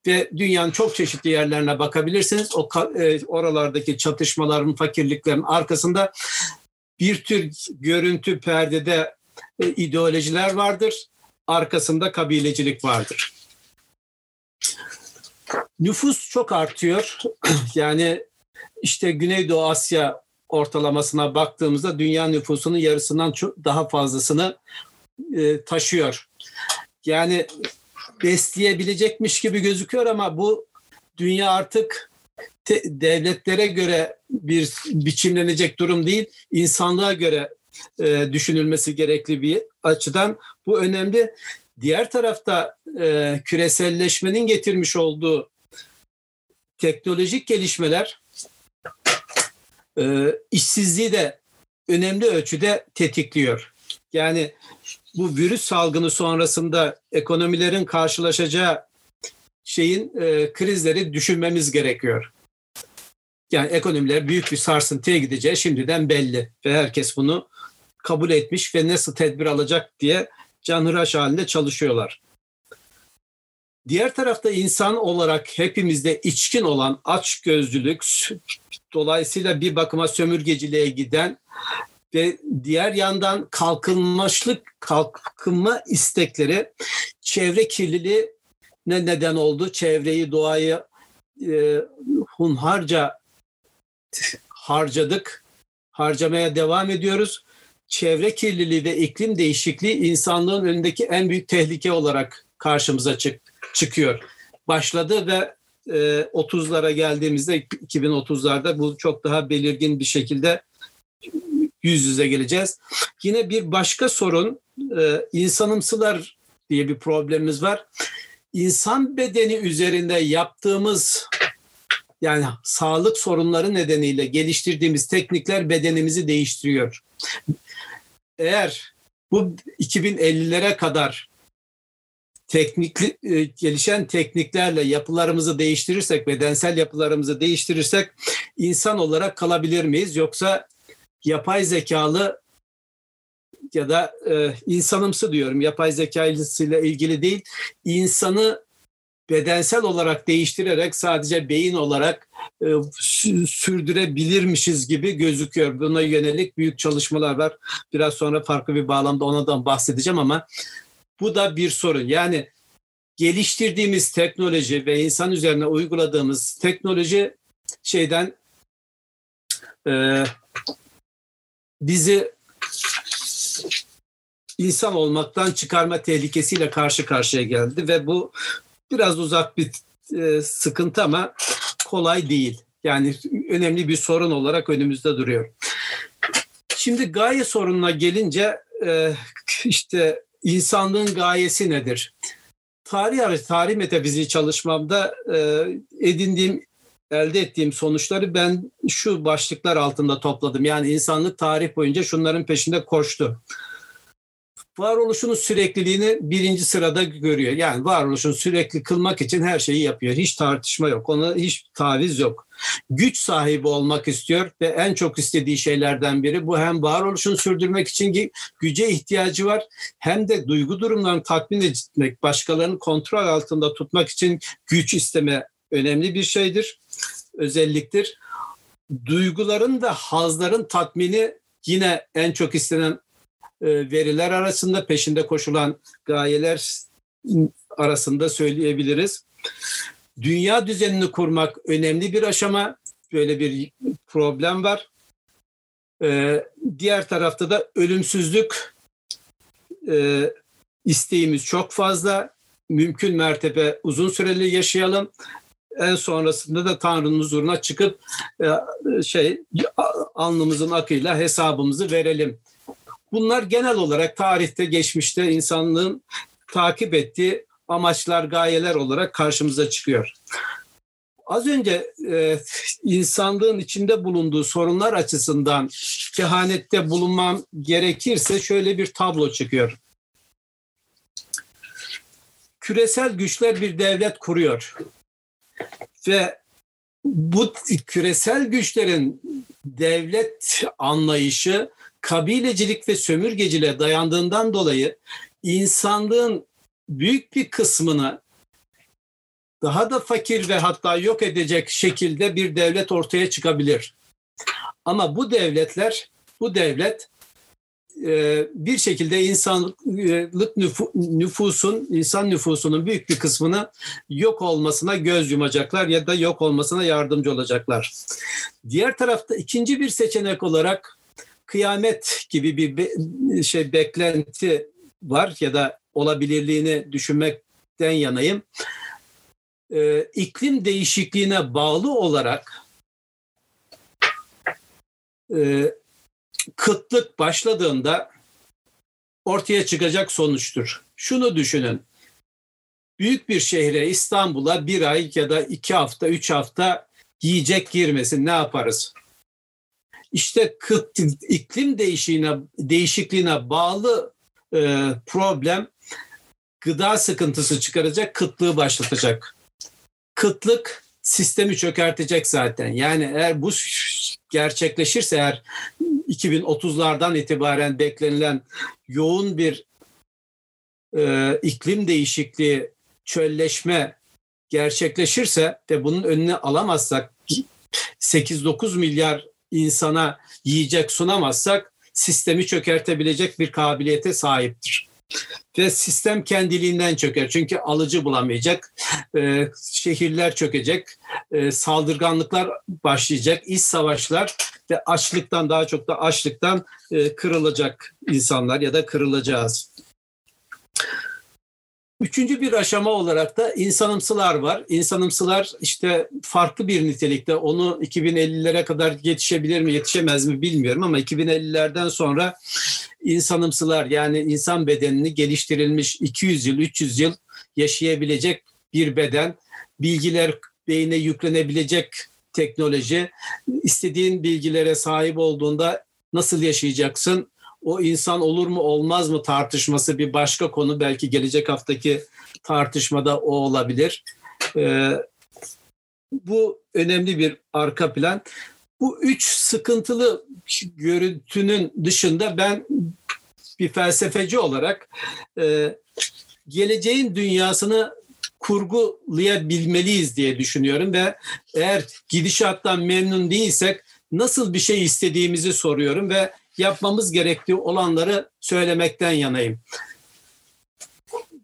Speaker 1: Ve dünyanın çok çeşitli yerlerine bakabilirsiniz. O e, oralardaki çatışmaların, fakirliklerin arkasında bir tür görüntü perdede e, ideolojiler vardır arkasında kabilecilik vardır. Nüfus çok artıyor. yani işte Güneydoğu Asya ortalamasına baktığımızda dünya nüfusunun yarısından çok daha fazlasını e, taşıyor. Yani besleyebilecekmiş gibi gözüküyor ama bu dünya artık te, devletlere göre bir biçimlenecek durum değil, insanlığa göre e, düşünülmesi gerekli bir açıdan bu önemli. Diğer tarafta e, küreselleşmenin getirmiş olduğu teknolojik gelişmeler e, işsizliği de önemli ölçüde tetikliyor. Yani bu virüs salgını sonrasında ekonomilerin karşılaşacağı şeyin e, krizleri düşünmemiz gerekiyor. Yani ekonomiler büyük bir sarsıntıya gideceği şimdiden belli ve herkes bunu kabul etmiş ve nasıl tedbir alacak diye canhıraş halinde çalışıyorlar. Diğer tarafta insan olarak hepimizde içkin olan açgözlülük, dolayısıyla bir bakıma sömürgeciliğe giden ve diğer yandan kalkınmışlık, kalkınma istekleri çevre kirliliği ne neden oldu? Çevreyi, doğayı e, hunharca harcadık, harcamaya devam ediyoruz çevre kirliliği ve iklim değişikliği insanlığın önündeki en büyük tehlike olarak karşımıza çık çıkıyor. Başladı ve e, 30'lara geldiğimizde 2030'larda bu çok daha belirgin bir şekilde yüz yüze geleceğiz. Yine bir başka sorun e, insanımsılar diye bir problemimiz var. İnsan bedeni üzerinde yaptığımız yani sağlık sorunları nedeniyle geliştirdiğimiz teknikler bedenimizi değiştiriyor eğer bu 2050'lere kadar teknikli e, gelişen tekniklerle yapılarımızı değiştirirsek, bedensel yapılarımızı değiştirirsek insan olarak kalabilir miyiz? Yoksa yapay zekalı ya da e, insanımsı diyorum yapay zeka ile ilgili değil insanı bedensel olarak değiştirerek sadece beyin olarak e, sürdürebilirmişiz gibi gözüküyor. Buna yönelik büyük çalışmalar var. Biraz sonra farklı bir bağlamda ondan bahsedeceğim ama bu da bir sorun. Yani geliştirdiğimiz teknoloji ve insan üzerine uyguladığımız teknoloji şeyden e, bizi insan olmaktan çıkarma tehlikesiyle karşı karşıya geldi ve bu biraz uzak bir e, sıkıntı ama kolay değil. Yani önemli bir sorun olarak önümüzde duruyor. Şimdi gaye sorununa gelince e, işte insanlığın gayesi nedir? Tarih tarih metafiziği çalışmamda e, edindiğim elde ettiğim sonuçları ben şu başlıklar altında topladım. Yani insanlık tarih boyunca şunların peşinde koştu varoluşunun sürekliliğini birinci sırada görüyor. Yani varoluşunu sürekli kılmak için her şeyi yapıyor. Hiç tartışma yok. Ona hiç taviz yok. Güç sahibi olmak istiyor ve en çok istediği şeylerden biri bu hem varoluşunu sürdürmek için güce ihtiyacı var hem de duygu durumlarını tatmin etmek, başkalarını kontrol altında tutmak için güç isteme önemli bir şeydir, özelliktir. Duyguların da hazların tatmini yine en çok istenen veriler arasında peşinde koşulan gayeler arasında söyleyebiliriz. Dünya düzenini kurmak önemli bir aşama. Böyle bir problem var. E, diğer tarafta da ölümsüzlük e, isteğimiz çok fazla. Mümkün mertebe uzun süreli yaşayalım. En sonrasında da Tanrı'nın huzuruna çıkıp şey alnımızın akıyla hesabımızı verelim Bunlar genel olarak tarihte, geçmişte insanlığın takip ettiği amaçlar, gayeler olarak karşımıza çıkıyor. Az önce e, insanlığın içinde bulunduğu sorunlar açısından kehanette bulunmam gerekirse şöyle bir tablo çıkıyor. Küresel güçler bir devlet kuruyor. Ve bu küresel güçlerin devlet anlayışı kabilecilik ve sömürgeciliğe dayandığından dolayı insanlığın büyük bir kısmını daha da fakir ve hatta yok edecek şekilde bir devlet ortaya çıkabilir. Ama bu devletler, bu devlet e, bir şekilde insanlık nüfusun, insan nüfusunun büyük bir kısmını yok olmasına göz yumacaklar ya da yok olmasına yardımcı olacaklar. Diğer tarafta ikinci bir seçenek olarak kıyamet gibi bir şey beklenti var ya da olabilirliğini düşünmekten yanayım. Ee, iklim değişikliğine bağlı olarak e, kıtlık başladığında ortaya çıkacak sonuçtur. Şunu düşünün. Büyük bir şehre İstanbul'a bir ay ya da iki hafta, üç hafta yiyecek girmesin ne yaparız? İşte iklim değişikliğine, değişikliğine bağlı e, problem gıda sıkıntısı çıkaracak, kıtlığı başlatacak. Kıtlık sistemi çökertecek zaten. Yani eğer bu gerçekleşirse eğer 2030'lardan itibaren beklenilen yoğun bir e, iklim değişikliği, çölleşme gerçekleşirse ve bunun önüne alamazsak 8-9 milyar insana yiyecek sunamazsak sistemi çökertebilecek bir kabiliyete sahiptir. Ve sistem kendiliğinden çöker. Çünkü alıcı bulamayacak, e, şehirler çökecek, e, saldırganlıklar başlayacak, iç savaşlar ve açlıktan daha çok da açlıktan e, kırılacak insanlar ya da kırılacağız. Üçüncü bir aşama olarak da insanımsılar var. İnsanımsılar işte farklı bir nitelikte. Onu 2050'lere kadar yetişebilir mi, yetişemez mi bilmiyorum ama 2050'lerden sonra insanımsılar yani insan bedenini geliştirilmiş 200 yıl, 300 yıl yaşayabilecek bir beden, bilgiler beyne yüklenebilecek teknoloji, istediğin bilgilere sahip olduğunda nasıl yaşayacaksın? O insan olur mu olmaz mı tartışması bir başka konu. Belki gelecek haftaki tartışmada o olabilir. Ee, bu önemli bir arka plan. Bu üç sıkıntılı görüntünün dışında ben bir felsefeci olarak e, geleceğin dünyasını kurgulayabilmeliyiz diye düşünüyorum ve eğer gidişattan memnun değilsek nasıl bir şey istediğimizi soruyorum ve yapmamız gerektiği olanları söylemekten yanayım.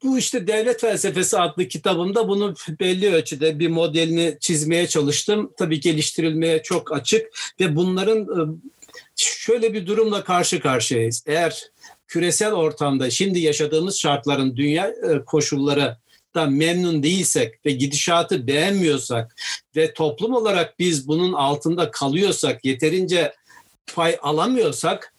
Speaker 1: Bu işte Devlet Felsefesi adlı kitabımda bunu belli ölçüde bir modelini çizmeye çalıştım. Tabii geliştirilmeye çok açık ve bunların e, şöyle bir durumla karşı karşıyayız. Eğer küresel ortamda şimdi yaşadığımız şartların dünya e, koşulları da memnun değilsek ve gidişatı beğenmiyorsak ve toplum olarak biz bunun altında kalıyorsak, yeterince pay alamıyorsak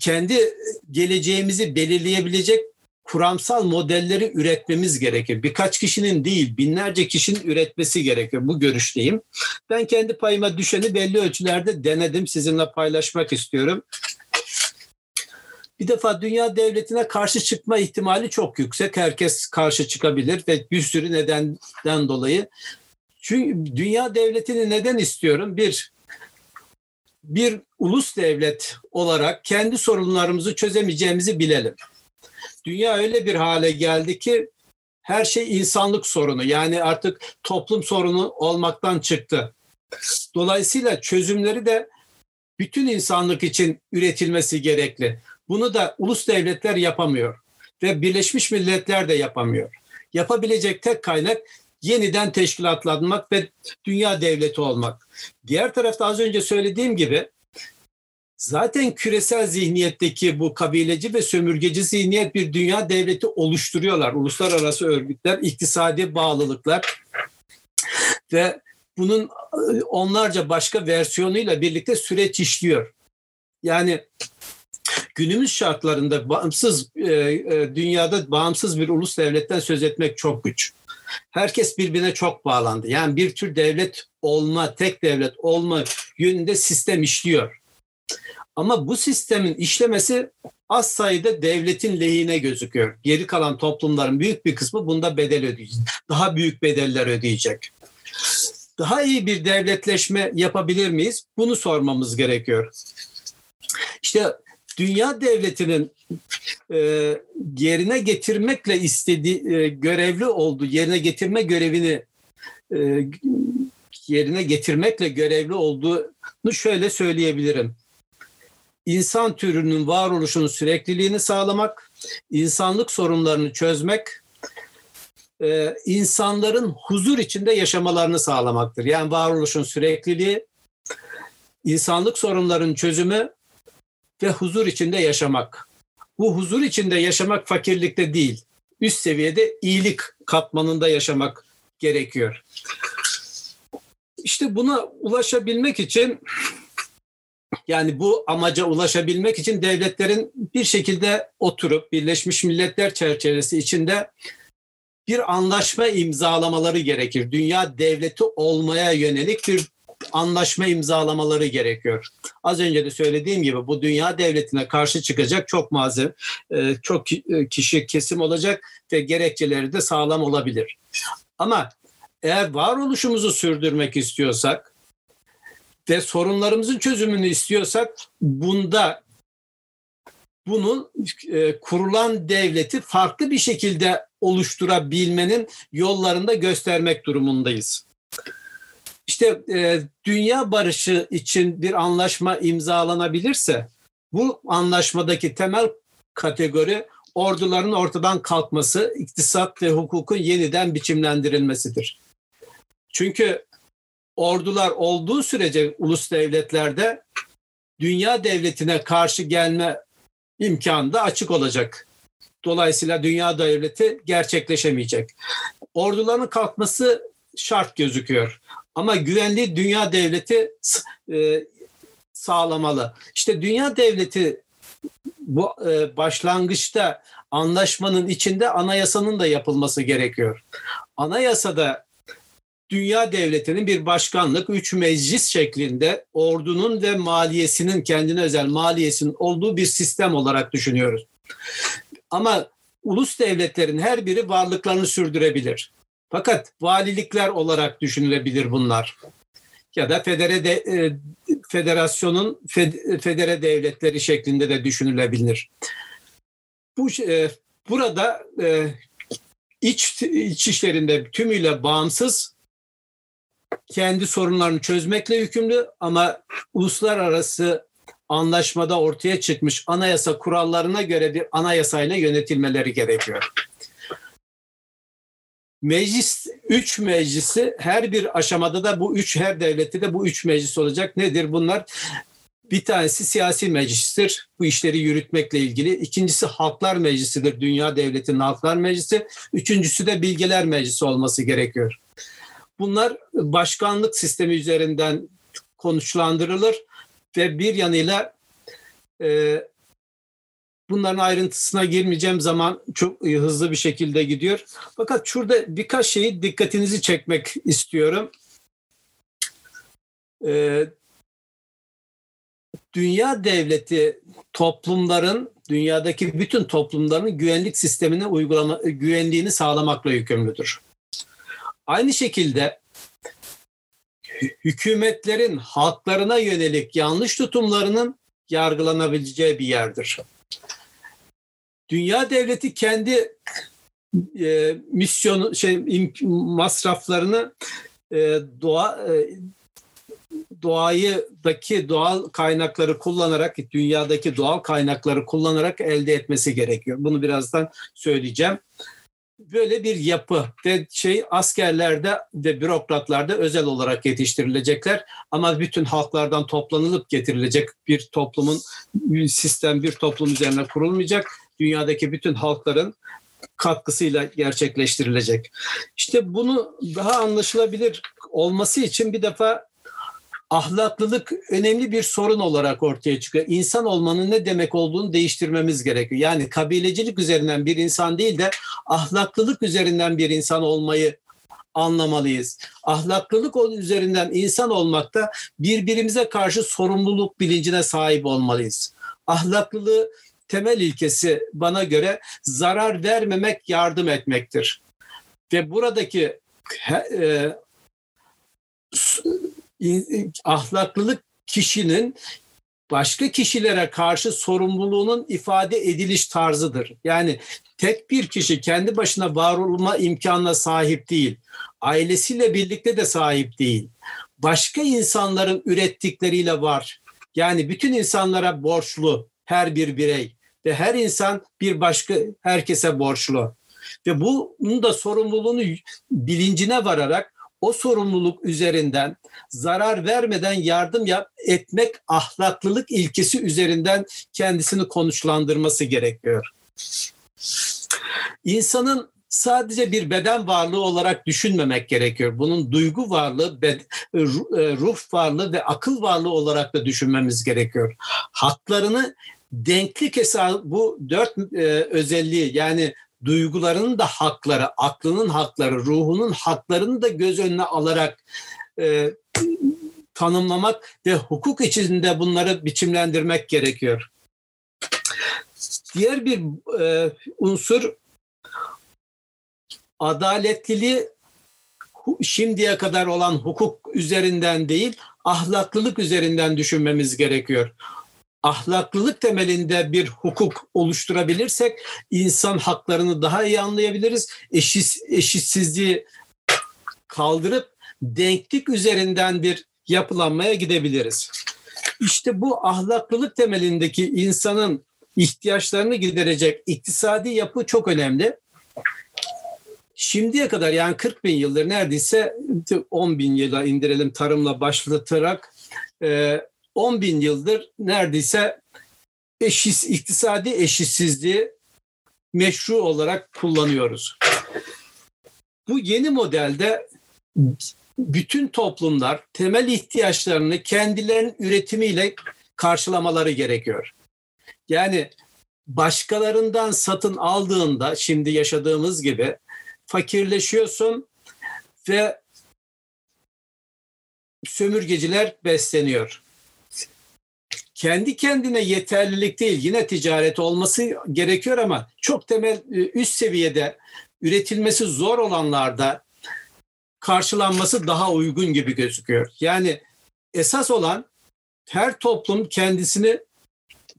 Speaker 1: kendi geleceğimizi belirleyebilecek kuramsal modelleri üretmemiz gerekir. Birkaç kişinin değil, binlerce kişinin üretmesi gerekir. Bu görüşteyim. Ben kendi payıma düşeni belli ölçülerde denedim. Sizinle paylaşmak istiyorum. Bir defa dünya devletine karşı çıkma ihtimali çok yüksek. Herkes karşı çıkabilir ve bir sürü nedenden dolayı. Çünkü dünya devletini neden istiyorum? Bir, bir ulus devlet olarak kendi sorunlarımızı çözemeyeceğimizi bilelim. Dünya öyle bir hale geldi ki her şey insanlık sorunu. Yani artık toplum sorunu olmaktan çıktı. Dolayısıyla çözümleri de bütün insanlık için üretilmesi gerekli. Bunu da ulus devletler yapamıyor ve Birleşmiş Milletler de yapamıyor. Yapabilecek tek kaynak yeniden teşkilatlanmak ve dünya devleti olmak. Diğer tarafta az önce söylediğim gibi zaten küresel zihniyetteki bu kabileci ve sömürgeci zihniyet bir dünya devleti oluşturuyorlar. Uluslararası örgütler, iktisadi bağlılıklar ve bunun onlarca başka versiyonuyla birlikte süreç işliyor. Yani günümüz şartlarında bağımsız e, e, dünyada bağımsız bir ulus devletten söz etmek çok güç. Herkes birbirine çok bağlandı. Yani bir tür devlet olma, tek devlet olma yönünde sistem işliyor. Ama bu sistemin işlemesi az sayıda devletin lehine gözüküyor. Geri kalan toplumların büyük bir kısmı bunda bedel ödeyecek. Daha büyük bedeller ödeyecek. Daha iyi bir devletleşme yapabilir miyiz? Bunu sormamız gerekiyor. İşte dünya devletinin e, yerine getirmekle istediği e, görevli olduğu yerine getirme görevini e, yerine getirmekle görevli olduğunu şöyle söyleyebilirim. İnsan türünün varoluşunun sürekliliğini sağlamak, insanlık sorunlarını çözmek, e, insanların huzur içinde yaşamalarını sağlamaktır. Yani varoluşun sürekliliği, insanlık sorunlarının çözümü ve huzur içinde yaşamak. Bu huzur içinde yaşamak fakirlikte değil, üst seviyede iyilik katmanında yaşamak gerekiyor. İşte buna ulaşabilmek için yani bu amaca ulaşabilmek için devletlerin bir şekilde oturup Birleşmiş Milletler çerçevesi içinde bir anlaşma imzalamaları gerekir. Dünya devleti olmaya yönelik bir anlaşma imzalamaları gerekiyor. Az önce de söylediğim gibi bu dünya devletine karşı çıkacak çok malzeme, çok e, kişi kesim olacak ve gerekçeleri de sağlam olabilir. Ama eğer varoluşumuzu sürdürmek istiyorsak ve sorunlarımızın çözümünü istiyorsak bunda bunun e, kurulan devleti farklı bir şekilde oluşturabilmenin yollarında göstermek durumundayız. İşte e, dünya barışı için bir anlaşma imzalanabilirse bu anlaşmadaki temel kategori orduların ortadan kalkması, iktisat ve hukukun yeniden biçimlendirilmesidir. Çünkü ordular olduğu sürece ulus devletlerde dünya devletine karşı gelme imkanı da açık olacak. Dolayısıyla dünya devleti gerçekleşemeyecek. Orduların kalkması şart gözüküyor. Ama güvenli dünya devleti e, sağlamalı. İşte dünya devleti bu e, başlangıçta anlaşmanın içinde anayasanın da yapılması gerekiyor. Anayasada dünya devletinin bir başkanlık, üç meclis şeklinde ordunun ve maliyesinin kendine özel maliyesinin olduğu bir sistem olarak düşünüyoruz. Ama ulus devletlerin her biri varlıklarını sürdürebilir. Fakat valilikler olarak düşünülebilir bunlar. Ya da federe de, e, federasyonun fed, federe devletleri şeklinde de düşünülebilir. Bu e, burada e, iç iç işlerinde tümüyle bağımsız kendi sorunlarını çözmekle yükümlü ama uluslararası anlaşmada ortaya çıkmış anayasa kurallarına göre bir anayasayla yönetilmeleri gerekiyor. Meclis, üç meclisi her bir aşamada da bu üç, her devlette de bu üç meclis olacak. Nedir bunlar? Bir tanesi siyasi meclistir. Bu işleri yürütmekle ilgili. İkincisi Halklar Meclisi'dir. Dünya Devleti'nin Halklar Meclisi. Üçüncüsü de Bilgeler Meclisi olması gerekiyor. Bunlar başkanlık sistemi üzerinden konuşlandırılır ve bir yanıyla e, bunların ayrıntısına girmeyeceğim zaman çok hızlı bir şekilde gidiyor. Fakat şurada birkaç şeyi dikkatinizi çekmek istiyorum. E, dünya devleti toplumların dünyadaki bütün toplumların güvenlik sistemini uygulama güvenliğini sağlamakla yükümlüdür. Aynı şekilde hükümetlerin halklarına yönelik yanlış tutumlarının yargılanabileceği bir yerdir. Dünya devleti kendi e, misyonu şey masraflarını e, doğa e, doğayıdaki doğal kaynakları kullanarak dünyadaki doğal kaynakları kullanarak elde etmesi gerekiyor. Bunu birazdan söyleyeceğim böyle bir yapı ve şey askerlerde ve bürokratlarda özel olarak yetiştirilecekler ama bütün halklardan toplanılıp getirilecek bir toplumun bir sistem bir toplum üzerine kurulmayacak. Dünyadaki bütün halkların katkısıyla gerçekleştirilecek. İşte bunu daha anlaşılabilir olması için bir defa ahlaklılık önemli bir sorun olarak ortaya çıkıyor. İnsan olmanın ne demek olduğunu değiştirmemiz gerekiyor. Yani kabilecilik üzerinden bir insan değil de ahlaklılık üzerinden bir insan olmayı anlamalıyız. Ahlaklılık üzerinden insan olmakta birbirimize karşı sorumluluk bilincine sahip olmalıyız. Ahlaklılığı temel ilkesi bana göre zarar vermemek, yardım etmektir. Ve buradaki e, ahlaklılık kişinin başka kişilere karşı sorumluluğunun ifade ediliş tarzıdır. Yani tek bir kişi kendi başına var olma imkanına sahip değil. Ailesiyle birlikte de sahip değil. Başka insanların ürettikleriyle var. Yani bütün insanlara borçlu her bir birey ve her insan bir başka herkese borçlu. Ve bunun da sorumluluğunu bilincine vararak o sorumluluk üzerinden zarar vermeden yardım yap, etmek ahlaklılık ilkesi üzerinden kendisini konuşlandırması gerekiyor. İnsanın sadece bir beden varlığı olarak düşünmemek gerekiyor. Bunun duygu varlığı, e, ruh varlığı ve akıl varlığı olarak da düşünmemiz gerekiyor. Haklarını denklik hesabı bu dört e, özelliği yani duygularının da hakları, aklının hakları, ruhunun haklarını da göz önüne alarak e, tanımlamak ve hukuk içinde bunları biçimlendirmek gerekiyor. Diğer bir e, unsur adaletliliği şimdiye kadar olan hukuk üzerinden değil, ahlaklılık üzerinden düşünmemiz gerekiyor ahlaklılık temelinde bir hukuk oluşturabilirsek insan haklarını daha iyi anlayabiliriz. Eşit, eşitsizliği kaldırıp denklik üzerinden bir yapılanmaya gidebiliriz. İşte bu ahlaklılık temelindeki insanın ihtiyaçlarını giderecek iktisadi yapı çok önemli. Şimdiye kadar yani 40 bin yıldır neredeyse 10 bin yıla indirelim tarımla başlatarak 10 bin yıldır neredeyse eşit, iktisadi eşitsizliği meşru olarak kullanıyoruz. Bu yeni modelde bütün toplumlar temel ihtiyaçlarını kendilerinin üretimiyle karşılamaları gerekiyor. Yani başkalarından satın aldığında şimdi yaşadığımız gibi fakirleşiyorsun ve sömürgeciler besleniyor. Kendi kendine yeterlilik değil, yine ticaret olması gerekiyor ama çok temel e, üst seviyede üretilmesi zor olanlarda karşılanması daha uygun gibi gözüküyor. Yani esas olan her toplum kendisini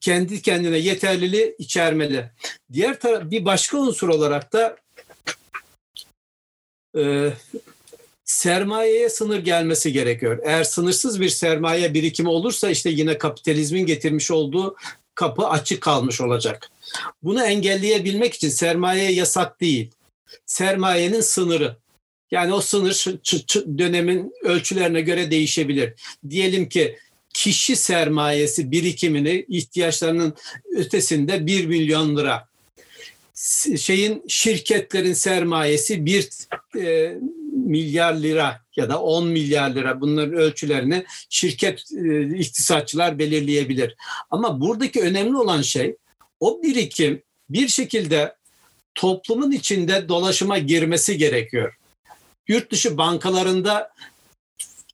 Speaker 1: kendi kendine yeterliliği içermeli. Diğer taraf bir başka unsur olarak da e, sermayeye sınır gelmesi gerekiyor. Eğer sınırsız bir sermaye birikimi olursa işte yine kapitalizmin getirmiş olduğu kapı açık kalmış olacak. Bunu engelleyebilmek için sermaye yasak değil. Sermayenin sınırı. Yani o sınır dönemin ölçülerine göre değişebilir. Diyelim ki kişi sermayesi birikimini ihtiyaçlarının ötesinde 1 milyon lira. Şeyin şirketlerin sermayesi 1 e, milyar lira ya da 10 milyar lira bunların ölçülerini şirket e, iktisatçılar belirleyebilir. Ama buradaki önemli olan şey o birikim bir şekilde toplumun içinde dolaşıma girmesi gerekiyor. Yurt dışı bankalarında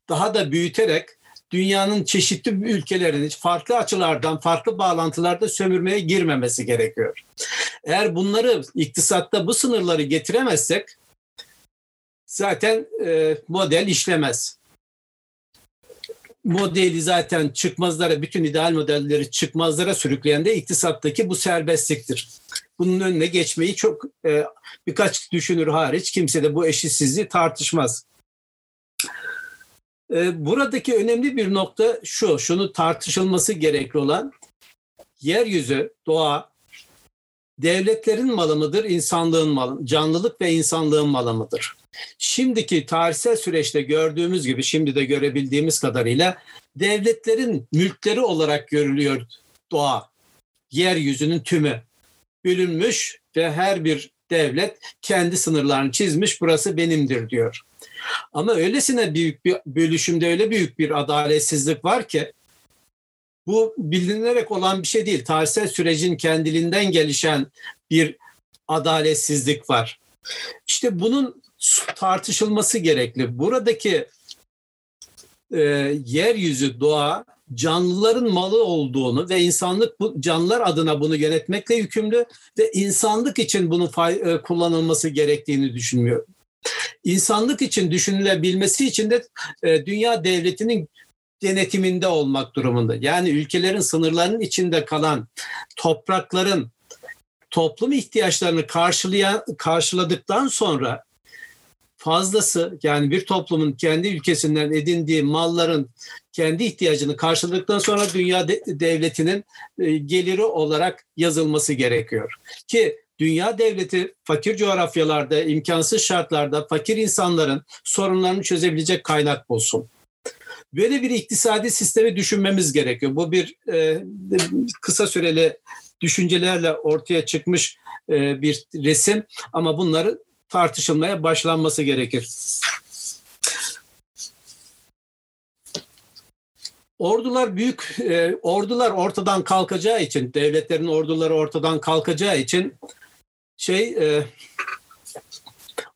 Speaker 1: daha da büyüterek dünyanın çeşitli ülkelerini farklı açılardan, farklı bağlantılarda sömürmeye girmemesi gerekiyor. Eğer bunları iktisatta bu sınırları getiremezsek zaten e, model işlemez. Modeli zaten çıkmazlara, bütün ideal modelleri çıkmazlara sürükleyen de iktisattaki bu serbestliktir. Bunun önüne geçmeyi çok e, birkaç düşünür hariç kimse de bu eşitsizliği tartışmaz. E, buradaki önemli bir nokta şu, şunu tartışılması gerekli olan yeryüzü, doğa, devletlerin malı mıdır, insanlığın malı, canlılık ve insanlığın malı mıdır? Şimdiki tarihsel süreçte gördüğümüz gibi, şimdi de görebildiğimiz kadarıyla devletlerin mülkleri olarak görülüyor doğa, yeryüzünün tümü. Bölünmüş ve her bir devlet kendi sınırlarını çizmiş, burası benimdir diyor. Ama öylesine büyük bir bölüşümde öyle büyük bir adaletsizlik var ki bu bilinerek olan bir şey değil. Tarihsel sürecin kendiliğinden gelişen bir adaletsizlik var. İşte bunun tartışılması gerekli. Buradaki e, yeryüzü, doğa canlıların malı olduğunu ve insanlık bu canlılar adına bunu yönetmekle yükümlü ve insanlık için bunun fay, e, kullanılması gerektiğini düşünmüyor. İnsanlık için düşünülebilmesi için de e, dünya devletinin denetiminde olmak durumunda. Yani ülkelerin sınırlarının içinde kalan toprakların toplum ihtiyaçlarını karşılayan karşıladıktan sonra fazlası yani bir toplumun kendi ülkesinden edindiği malların kendi ihtiyacını karşıladıktan sonra dünya de, devletinin e, geliri olarak yazılması gerekiyor. Ki dünya devleti fakir coğrafyalarda, imkansız şartlarda fakir insanların sorunlarını çözebilecek kaynak bulsun. Böyle bir iktisadi sistemi düşünmemiz gerekiyor. Bu bir e, kısa süreli düşüncelerle ortaya çıkmış e, bir resim ama bunları tartışılmaya başlanması gerekir. Ordular büyük, e, ordular ortadan kalkacağı için, devletlerin orduları ortadan kalkacağı için şey e,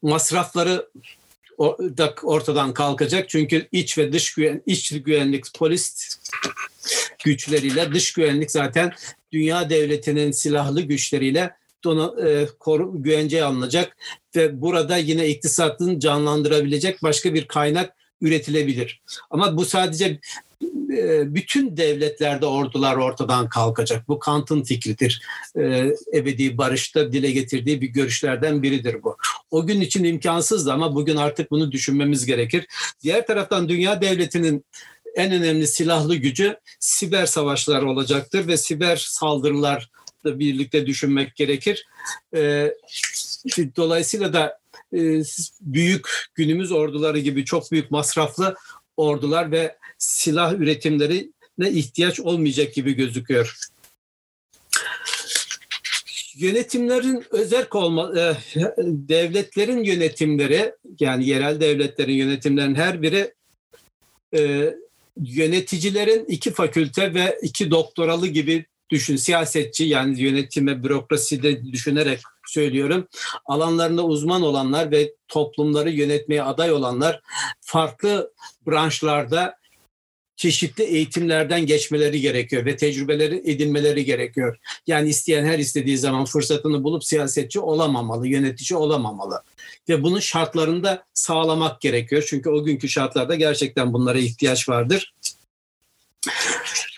Speaker 1: masrafları da ortadan kalkacak. Çünkü iç ve dış güven, iç güvenlik polis güçleriyle dış güvenlik zaten dünya devletinin silahlı güçleriyle dona, e, koru, güvenceye alınacak ve burada yine iktisatını canlandırabilecek başka bir kaynak üretilebilir. Ama bu sadece e, bütün devletlerde ordular ortadan kalkacak. Bu Kant'ın fikridir. E, ebedi barışta dile getirdiği bir görüşlerden biridir bu. O gün için imkansızdı ama bugün artık bunu düşünmemiz gerekir. Diğer taraftan dünya devletinin en önemli silahlı gücü siber savaşlar olacaktır ve siber saldırılar birlikte düşünmek gerekir. E, dolayısıyla da büyük günümüz orduları gibi çok büyük masraflı ordular ve silah üretimlerine ihtiyaç olmayacak gibi gözüküyor. Yönetimlerin özel olma, e, devletlerin yönetimleri yani yerel devletlerin yönetimlerin her biri e, yöneticilerin iki fakülte ve iki doktoralı gibi düşün siyasetçi yani yönetime bürokraside düşünerek söylüyorum. Alanlarında uzman olanlar ve toplumları yönetmeye aday olanlar farklı branşlarda çeşitli eğitimlerden geçmeleri gerekiyor ve tecrübeleri edinmeleri gerekiyor. Yani isteyen her istediği zaman fırsatını bulup siyasetçi olamamalı, yönetici olamamalı. Ve bunun şartlarını da sağlamak gerekiyor. Çünkü o günkü şartlarda gerçekten bunlara ihtiyaç vardır.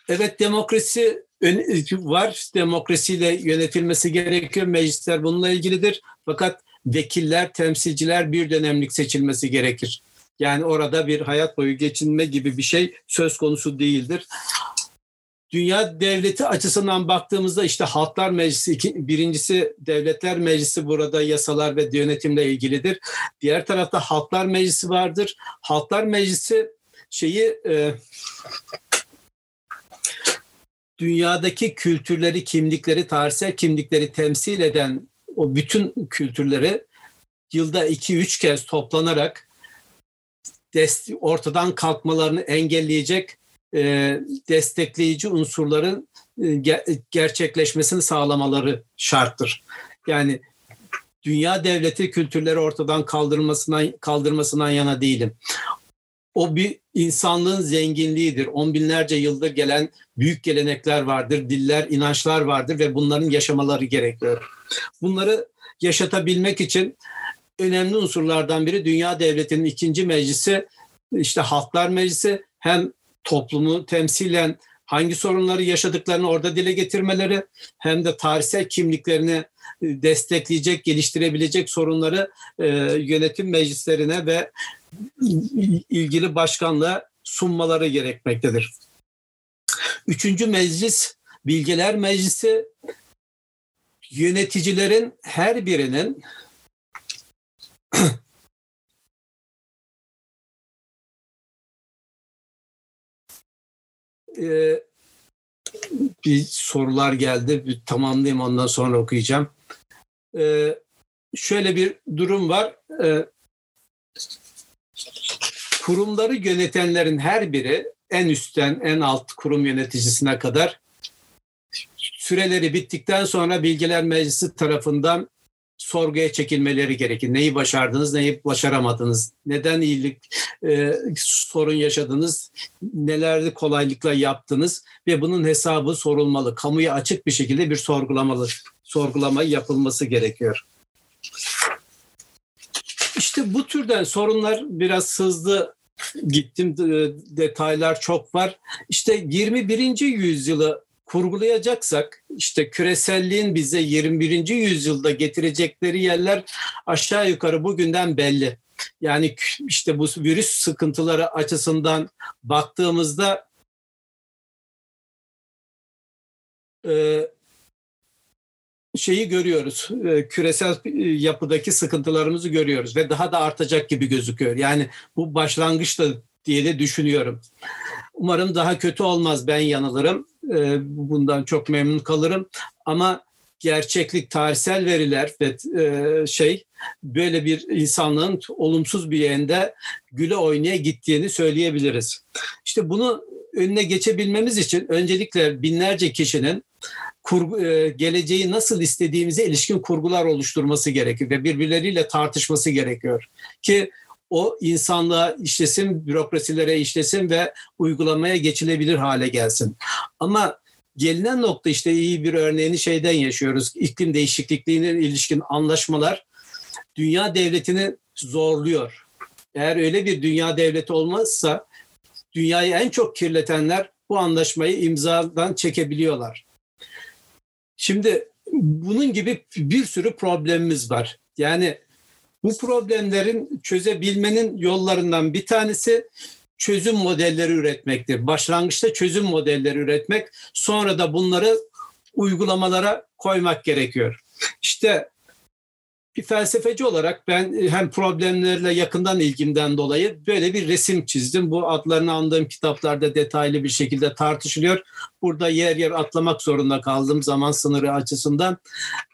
Speaker 1: Evet demokrasi var. Demokrasiyle yönetilmesi gerekiyor. Meclisler bununla ilgilidir. Fakat vekiller, temsilciler bir dönemlik seçilmesi gerekir. Yani orada bir hayat boyu geçinme gibi bir şey söz konusu değildir. Dünya devleti açısından baktığımızda işte Halklar Meclisi birincisi Devletler Meclisi burada yasalar ve yönetimle ilgilidir. Diğer tarafta Halklar Meclisi vardır. Halklar Meclisi şeyi e, dünyadaki kültürleri, kimlikleri, tarihsel kimlikleri temsil eden o bütün kültürleri yılda iki üç kez toplanarak ortadan kalkmalarını engelleyecek e, destekleyici unsurların e, ger- gerçekleşmesini sağlamaları şarttır. Yani dünya devleti kültürleri ortadan kaldırmasından kaldırmasından yana değilim. O bir insanlığın zenginliğidir. On binlerce yıldır gelen büyük gelenekler vardır, diller, inançlar vardır ve bunların yaşamaları gerekiyor. Bunları yaşatabilmek için önemli unsurlardan biri Dünya Devleti'nin ikinci meclisi işte Halklar Meclisi hem toplumu temsilen hangi sorunları yaşadıklarını orada dile getirmeleri hem de tarihsel kimliklerini e, destekleyecek, geliştirebilecek sorunları e, yönetim meclislerine ve ilgili başkanlığa sunmaları gerekmektedir. Üçüncü meclis, Bilgeler Meclisi yöneticilerin her birinin e, bir sorular geldi. Bir tamamlayayım ondan sonra okuyacağım. E, şöyle bir durum var. E, kurumları yönetenlerin her biri en üstten en alt kurum yöneticisine kadar süreleri bittikten sonra Bilgiler Meclisi tarafından sorguya çekilmeleri gerekir. Neyi başardınız, neyi başaramadınız, neden iyilik e, sorun yaşadınız, nelerde kolaylıkla yaptınız ve bunun hesabı sorulmalı. Kamuya açık bir şekilde bir sorgulamalı, sorgulama yapılması gerekiyor. İşte bu türden sorunlar biraz hızlı gittim. Detaylar çok var. İşte 21. yüzyılı kurgulayacaksak işte küreselliğin bize 21. yüzyılda getirecekleri yerler aşağı yukarı bugünden belli. Yani işte bu virüs sıkıntıları açısından baktığımızda e, şeyi görüyoruz. E, küresel yapıdaki sıkıntılarımızı görüyoruz ve daha da artacak gibi gözüküyor. Yani bu başlangıçta diye de düşünüyorum. Umarım daha kötü olmaz ben yanılırım. E, bundan çok memnun kalırım. Ama gerçeklik, tarihsel veriler ve e, şey böyle bir insanlığın olumsuz bir yerinde güle oynaya gittiğini söyleyebiliriz. İşte bunu önüne geçebilmemiz için öncelikle binlerce kişinin kurgu, e, geleceği nasıl istediğimize ilişkin kurgular oluşturması gerekiyor ve birbirleriyle tartışması gerekiyor ki o insanlığa işlesin, bürokrasilere işlesin ve uygulamaya geçilebilir hale gelsin. Ama gelinen nokta işte iyi bir örneğini şeyden yaşıyoruz. İklim değişikliğine ilişkin anlaşmalar dünya devletini zorluyor. Eğer öyle bir dünya devleti olmazsa dünyayı en çok kirletenler bu anlaşmayı imzadan çekebiliyorlar. Şimdi bunun gibi bir sürü problemimiz var. Yani bu problemlerin çözebilmenin yollarından bir tanesi çözüm modelleri üretmektir. Başlangıçta çözüm modelleri üretmek, sonra da bunları uygulamalara koymak gerekiyor. İşte bir felsefeci olarak ben e, hem problemlerle yakından ilgimden dolayı böyle bir resim çizdim. Bu adlarını andığım kitaplarda detaylı bir şekilde tartışılıyor. Burada yer yer atlamak zorunda kaldım zaman sınırı açısından.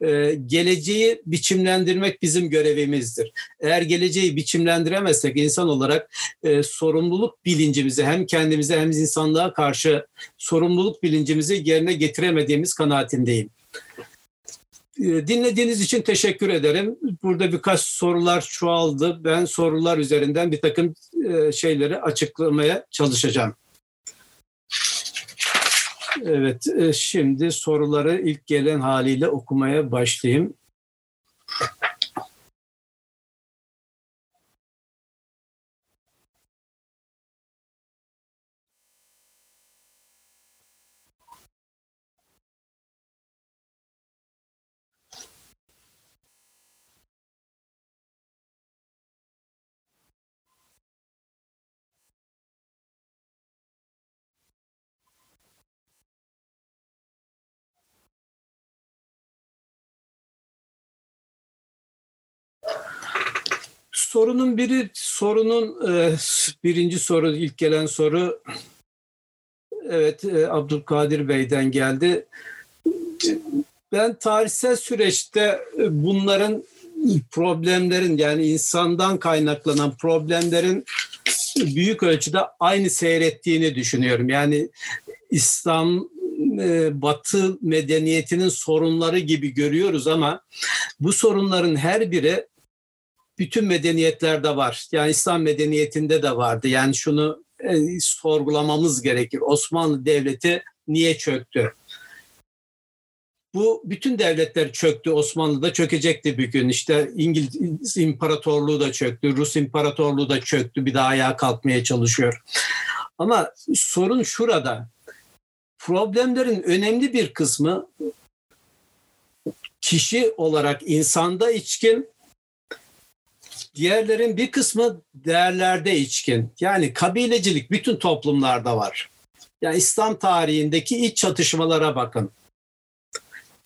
Speaker 1: Ee, geleceği biçimlendirmek bizim görevimizdir. Eğer geleceği biçimlendiremezsek insan olarak e, sorumluluk bilincimizi hem kendimize hem insanlığa karşı sorumluluk bilincimizi yerine getiremediğimiz kanaatindeyim. Ee, dinlediğiniz için teşekkür ederim. Burada birkaç sorular çoğaldı. Ben sorular üzerinden bir takım e, şeyleri açıklamaya çalışacağım. Evet, e, şimdi soruları ilk gelen haliyle okumaya başlayayım. Sorunun biri sorunun e, birinci soru ilk gelen soru evet e, Abdülkadir Bey'den geldi. Ben tarihsel süreçte e, bunların problemlerin yani insandan kaynaklanan problemlerin büyük ölçüde aynı seyrettiğini düşünüyorum. Yani İslam e, Batı medeniyetinin sorunları gibi görüyoruz ama bu sorunların her biri bütün medeniyetlerde var. Yani İslam medeniyetinde de vardı. Yani şunu e, sorgulamamız gerekir. Osmanlı Devleti niye çöktü? Bu bütün devletler çöktü. Osmanlı da çökecekti bir gün. İşte İngiliz İmparatorluğu da çöktü. Rus İmparatorluğu da çöktü. Bir daha ayağa kalkmaya çalışıyor. Ama sorun şurada. Problemlerin önemli bir kısmı kişi olarak insanda içkin Diğerlerin bir kısmı değerlerde içkin. Yani kabilecilik bütün toplumlarda var. Yani İslam tarihindeki iç çatışmalara bakın.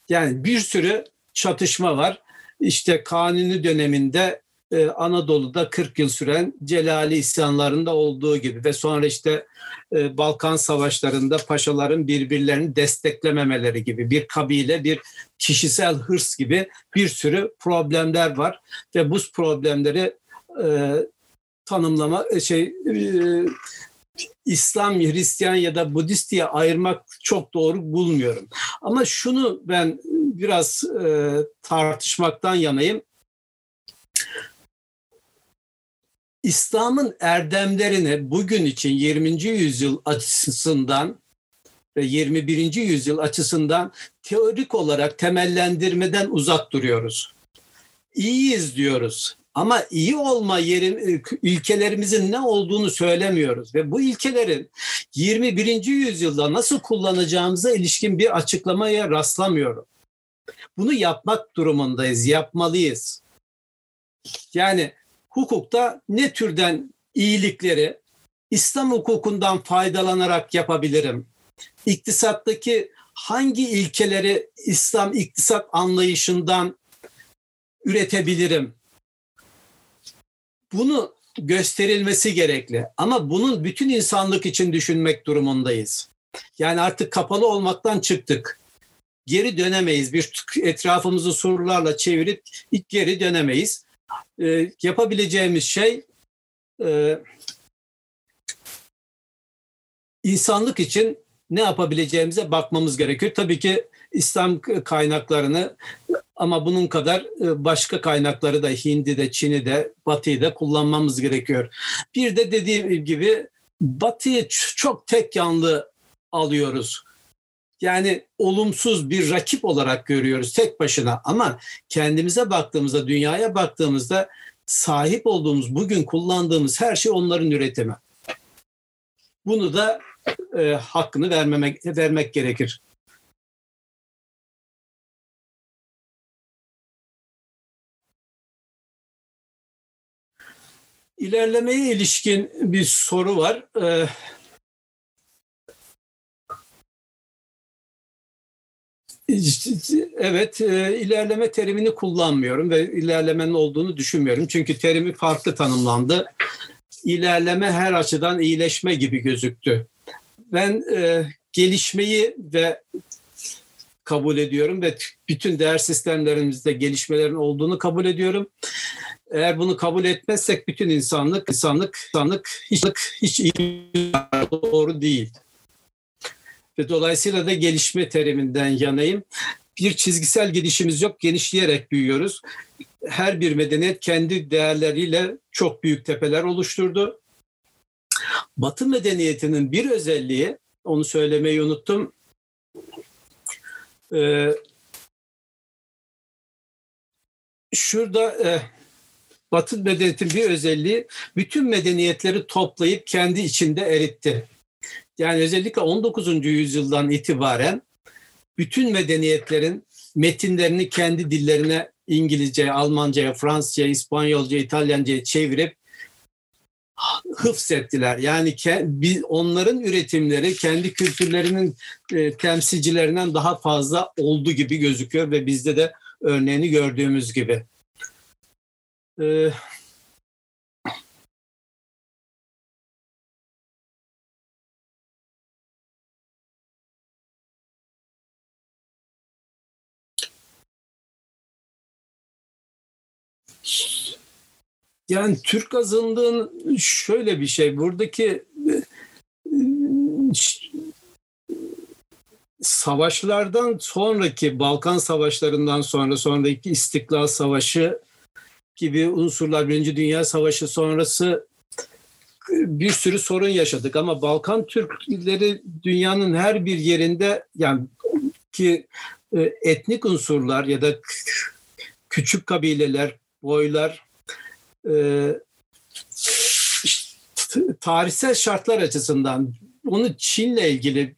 Speaker 1: Yani bir sürü çatışma var. İşte Kanuni döneminde e, Anadolu'da 40 yıl süren Celali isyanlarında olduğu gibi ve sonra işte e, Balkan savaşlarında paşaların birbirlerini desteklememeleri gibi bir kabile, bir kişisel hırs gibi bir sürü problemler var ve bu problemleri e, tanımlama şey İslam, Hristiyan ya da Budist diye ayırmak çok doğru bulmuyorum. Ama şunu ben biraz tartışmaktan yanayım. İslam'ın erdemlerini bugün için 20. yüzyıl açısından ve 21. yüzyıl açısından teorik olarak temellendirmeden uzak duruyoruz. İyiyiz diyoruz. Ama iyi olma yerin, ilkelerimizin ne olduğunu söylemiyoruz ve bu ilkelerin 21. yüzyılda nasıl kullanacağımıza ilişkin bir açıklamaya rastlamıyorum. Bunu yapmak durumundayız, yapmalıyız. Yani hukukta ne türden iyilikleri İslam hukukundan faydalanarak yapabilirim? İktisattaki hangi ilkeleri İslam iktisat anlayışından üretebilirim? Bunu gösterilmesi gerekli. Ama bunun bütün insanlık için düşünmek durumundayız. Yani artık kapalı olmaktan çıktık. Geri dönemeyiz. Bir etrafımızı sorularla çevirip geri dönemeyiz e, yapabileceğimiz şey e, insanlık için ne yapabileceğimize bakmamız gerekiyor. Tabii ki İslam kaynaklarını ama bunun kadar e, başka kaynakları da Hindi'de, Çin'de, Batı'da kullanmamız gerekiyor. Bir de dediğim gibi Batı'yı çok tek yanlı alıyoruz yani olumsuz bir rakip olarak görüyoruz tek başına ama kendimize baktığımızda, dünyaya baktığımızda sahip olduğumuz, bugün kullandığımız her şey onların üretimi. Bunu da e, hakkını vermemek, vermek gerekir. İlerlemeye ilişkin bir soru var. Ee, Evet, e, ilerleme terimini kullanmıyorum ve ilerlemenin olduğunu düşünmüyorum. Çünkü terimi farklı tanımlandı. İlerleme her açıdan iyileşme gibi gözüktü. Ben e, gelişmeyi ve kabul ediyorum ve bütün değer sistemlerimizde gelişmelerin olduğunu kabul ediyorum. Eğer bunu kabul etmezsek bütün insanlık, insanlık, insanlık hiç, hiç iyi doğru değil ve dolayısıyla da gelişme teriminden yanayım. Bir çizgisel gelişimiz yok, genişleyerek büyüyoruz. Her bir medeniyet kendi değerleriyle çok büyük tepeler oluşturdu. Batı medeniyetinin bir özelliği, onu söylemeyi unuttum, Ee, şurada e, Batı medeniyetin bir özelliği bütün medeniyetleri toplayıp kendi içinde eritti. Yani özellikle 19. yüzyıldan itibaren bütün medeniyetlerin metinlerini kendi dillerine İngilizce, Almanca, Fransızca, İspanyolca, İtalyanca çevirip hıfzettiler. Yani onların üretimleri kendi kültürlerinin e, temsilcilerinden daha fazla oldu gibi gözüküyor ve bizde de örneğini gördüğümüz gibi. Yani Türk azınlığın şöyle bir şey, buradaki e, savaşlardan sonraki Balkan savaşlarından sonra sonraki İstiklal Savaşı gibi unsurlar Birinci Dünya Savaşı sonrası bir sürü sorun yaşadık. Ama Balkan Türkleri dünyanın her bir yerinde yani ki e, etnik unsurlar ya da küçük kabileler, boylar e, tarihsel şartlar açısından onu Çin'le ilgili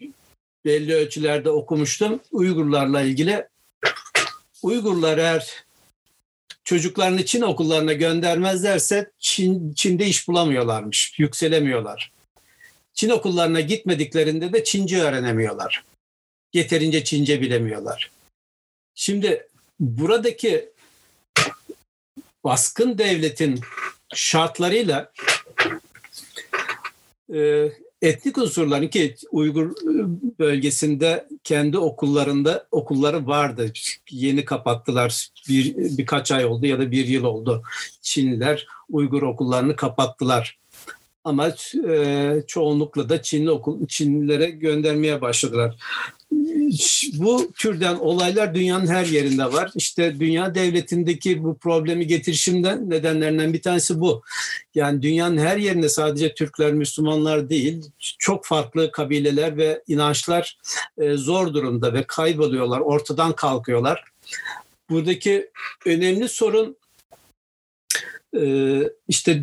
Speaker 1: belli ölçülerde okumuştum. Uygurlarla ilgili Uygurlar eğer çocuklarını Çin okullarına göndermezlerse Çin, Çin'de iş bulamıyorlarmış, yükselemiyorlar. Çin okullarına gitmediklerinde de Çince öğrenemiyorlar. Yeterince Çince bilemiyorlar. Şimdi buradaki baskın devletin şartlarıyla e, etnik unsurların ki Uygur bölgesinde kendi okullarında okulları vardı. Yeni kapattılar. Bir, birkaç ay oldu ya da bir yıl oldu. Çinliler Uygur okullarını kapattılar. Ama e, çoğunlukla da Çinli okul Çinlilere göndermeye başladılar bu türden olaylar dünyanın her yerinde var. İşte dünya devletindeki bu problemi getirişimden nedenlerinden bir tanesi bu. Yani dünyanın her yerinde sadece Türkler, Müslümanlar değil, çok farklı kabileler ve inançlar e, zor durumda ve kayboluyorlar, ortadan kalkıyorlar. Buradaki önemli sorun işte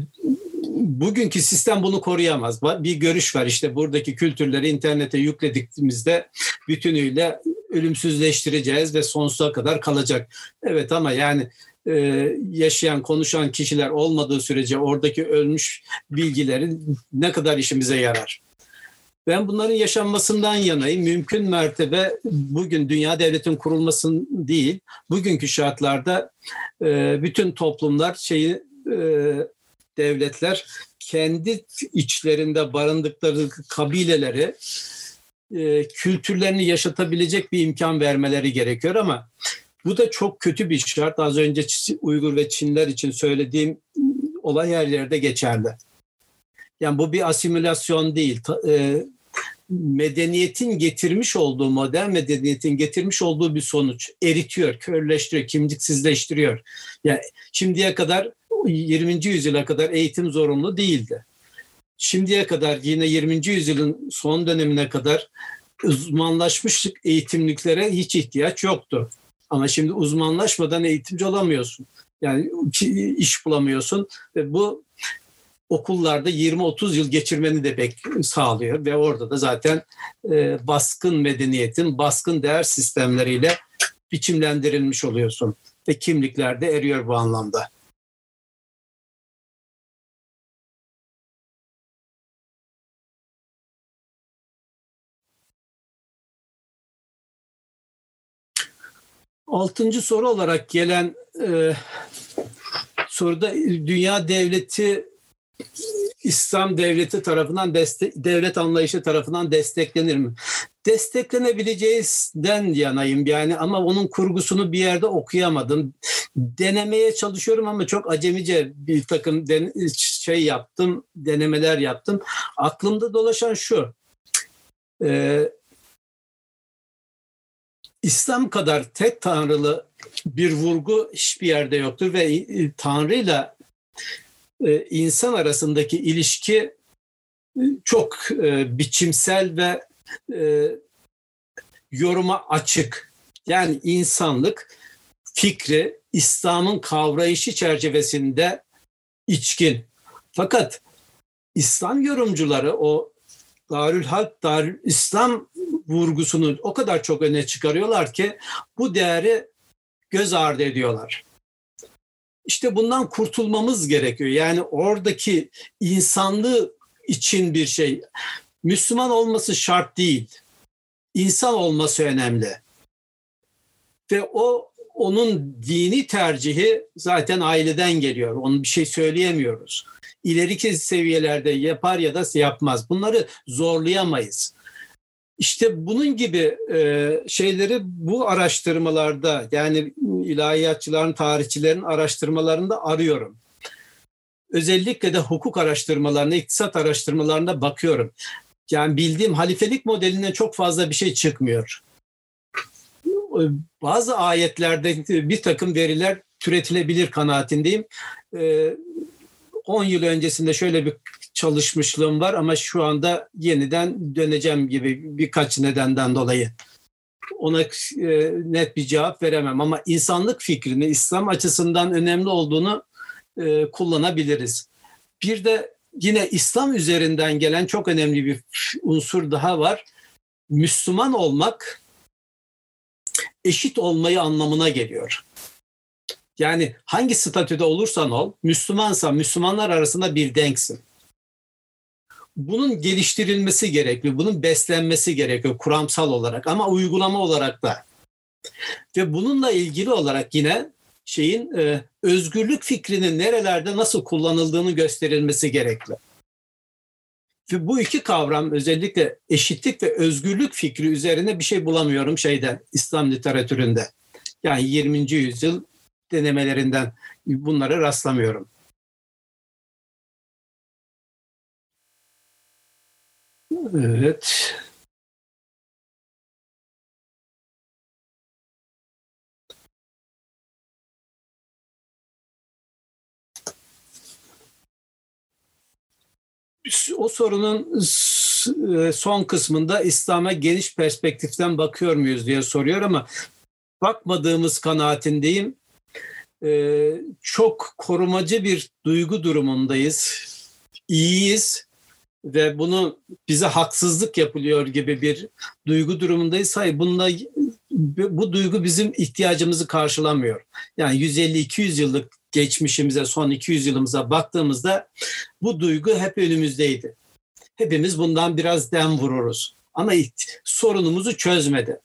Speaker 1: bugünkü sistem bunu koruyamaz. Bir görüş var işte buradaki kültürleri internete yüklediğimizde bütünüyle ölümsüzleştireceğiz ve sonsuza kadar kalacak. Evet ama yani e, yaşayan, konuşan kişiler olmadığı sürece oradaki ölmüş bilgilerin ne kadar işimize yarar? Ben bunların yaşanmasından yanayım. Mümkün mertebe bugün dünya devletin kurulmasın değil, bugünkü şartlarda e, bütün toplumlar şeyi devletler kendi içlerinde barındıkları kabileleri e, kültürlerini yaşatabilecek bir imkan vermeleri gerekiyor ama bu da çok kötü bir şart. Az önce Uygur ve Çinler için söylediğim olay her yerde geçerli. Yani bu bir asimilasyon değil. E, medeniyetin getirmiş olduğu, modern medeniyetin getirmiş olduğu bir sonuç. Eritiyor, körleştiriyor, kimliksizleştiriyor. Yani şimdiye kadar 20. yüzyıla kadar eğitim zorunlu değildi. Şimdiye kadar yine 20. yüzyılın son dönemine kadar uzmanlaşmış eğitimliklere hiç ihtiyaç yoktu. Ama şimdi uzmanlaşmadan eğitimci olamıyorsun. Yani iş bulamıyorsun ve bu okullarda 20-30 yıl geçirmeni de bek sağlıyor ve orada da zaten e, baskın medeniyetin, baskın değer sistemleriyle biçimlendirilmiş oluyorsun ve kimlikler de eriyor bu anlamda. Altıncı soru olarak gelen e, soruda dünya devleti İslam devleti tarafından destek, devlet anlayışı tarafından desteklenir mi? Desteklenebileceğinden yanayım yani ama onun kurgusunu bir yerde okuyamadım. Denemeye çalışıyorum ama çok acemice bir takım den, şey yaptım, denemeler yaptım. Aklımda dolaşan şu. E, İslam kadar tek tanrılı bir vurgu hiçbir yerde yoktur ve e, Tanrı'yla e, insan arasındaki ilişki e, çok biçimsel ve yoruma açık. Yani insanlık fikri İslam'ın kavrayışı çerçevesinde içkin. Fakat İslam yorumcuları o Darül Harp, Darül İslam vurgusunu o kadar çok öne çıkarıyorlar ki bu değeri göz ardı ediyorlar. İşte bundan kurtulmamız gerekiyor. Yani oradaki insanlığı için bir şey. Müslüman olması şart değil. İnsan olması önemli. Ve o onun dini tercihi zaten aileden geliyor. Onun bir şey söyleyemiyoruz. İleriki seviyelerde yapar ya da yapmaz. Bunları zorlayamayız. İşte bunun gibi e, şeyleri bu araştırmalarda yani ilahiyatçıların, tarihçilerin araştırmalarında arıyorum. Özellikle de hukuk araştırmalarına, iktisat araştırmalarına bakıyorum. Yani bildiğim halifelik modelinden çok fazla bir şey çıkmıyor. Bazı ayetlerde bir takım veriler türetilebilir kanaatindeyim. 10 yıl öncesinde şöyle bir çalışmışlığım var ama şu anda yeniden döneceğim gibi birkaç nedenden dolayı. Ona e, net bir cevap veremem ama insanlık fikrini İslam açısından önemli olduğunu e, kullanabiliriz. Bir de yine İslam üzerinden gelen çok önemli bir unsur daha var. Müslüman olmak eşit olmayı anlamına geliyor. Yani hangi statüde olursan ol, Müslümansan Müslümanlar arasında bir denksin bunun geliştirilmesi gerekiyor. Bunun beslenmesi gerekiyor kuramsal olarak ama uygulama olarak da. Ve bununla ilgili olarak yine şeyin e, özgürlük fikrinin nerelerde nasıl kullanıldığını gösterilmesi gerekli. Bu iki kavram özellikle eşitlik ve özgürlük fikri üzerine bir şey bulamıyorum şeyde İslam literatüründe. Yani 20. yüzyıl denemelerinden bunlara rastlamıyorum. Evet. O sorunun e, son kısmında İslam'a geniş perspektiften bakıyor muyuz diye soruyor ama bakmadığımız kanaatindeyim. E, çok korumacı bir duygu durumundayız. İyiyiz ve bunu bize haksızlık yapılıyor gibi bir duygu durumundayız. Hayır bununla bu duygu bizim ihtiyacımızı karşılamıyor. Yani 150-200 yıllık geçmişimize, son 200 yılımıza baktığımızda bu duygu hep önümüzdeydi. Hepimiz bundan biraz dem vururuz. Ama sorunumuzu çözmedi.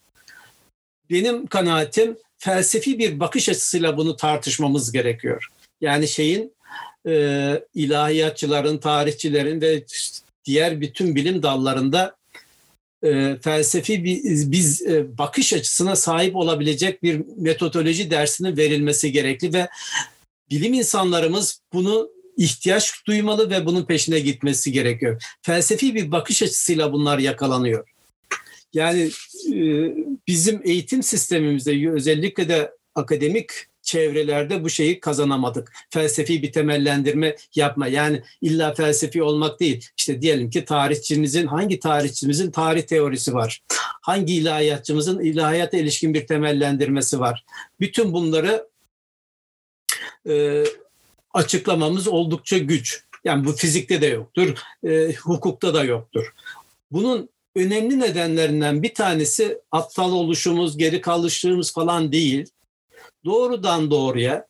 Speaker 1: Benim kanaatim felsefi bir bakış açısıyla bunu tartışmamız gerekiyor. Yani şeyin e, ilahiyatçıların, tarihçilerin ve diğer bütün bilim dallarında e, felsefi bir biz e, bakış açısına sahip olabilecek bir metodoloji dersinin verilmesi gerekli ve bilim insanlarımız bunu ihtiyaç duymalı ve bunun peşine gitmesi gerekiyor. Felsefi bir bakış açısıyla bunlar yakalanıyor. Yani e, bizim eğitim sistemimizde özellikle de akademik çevrelerde bu şeyi kazanamadık. Felsefi bir temellendirme yapma. Yani illa felsefi olmak değil. İşte diyelim ki tarihçimizin, hangi tarihçimizin tarih teorisi var? Hangi ilahiyatçımızın ilahiyata ilişkin bir temellendirmesi var? Bütün bunları e, açıklamamız oldukça güç. Yani bu fizikte de yoktur, e, hukukta da yoktur. Bunun önemli nedenlerinden bir tanesi aptal oluşumuz, geri kalışlığımız falan değil doğrudan doğruya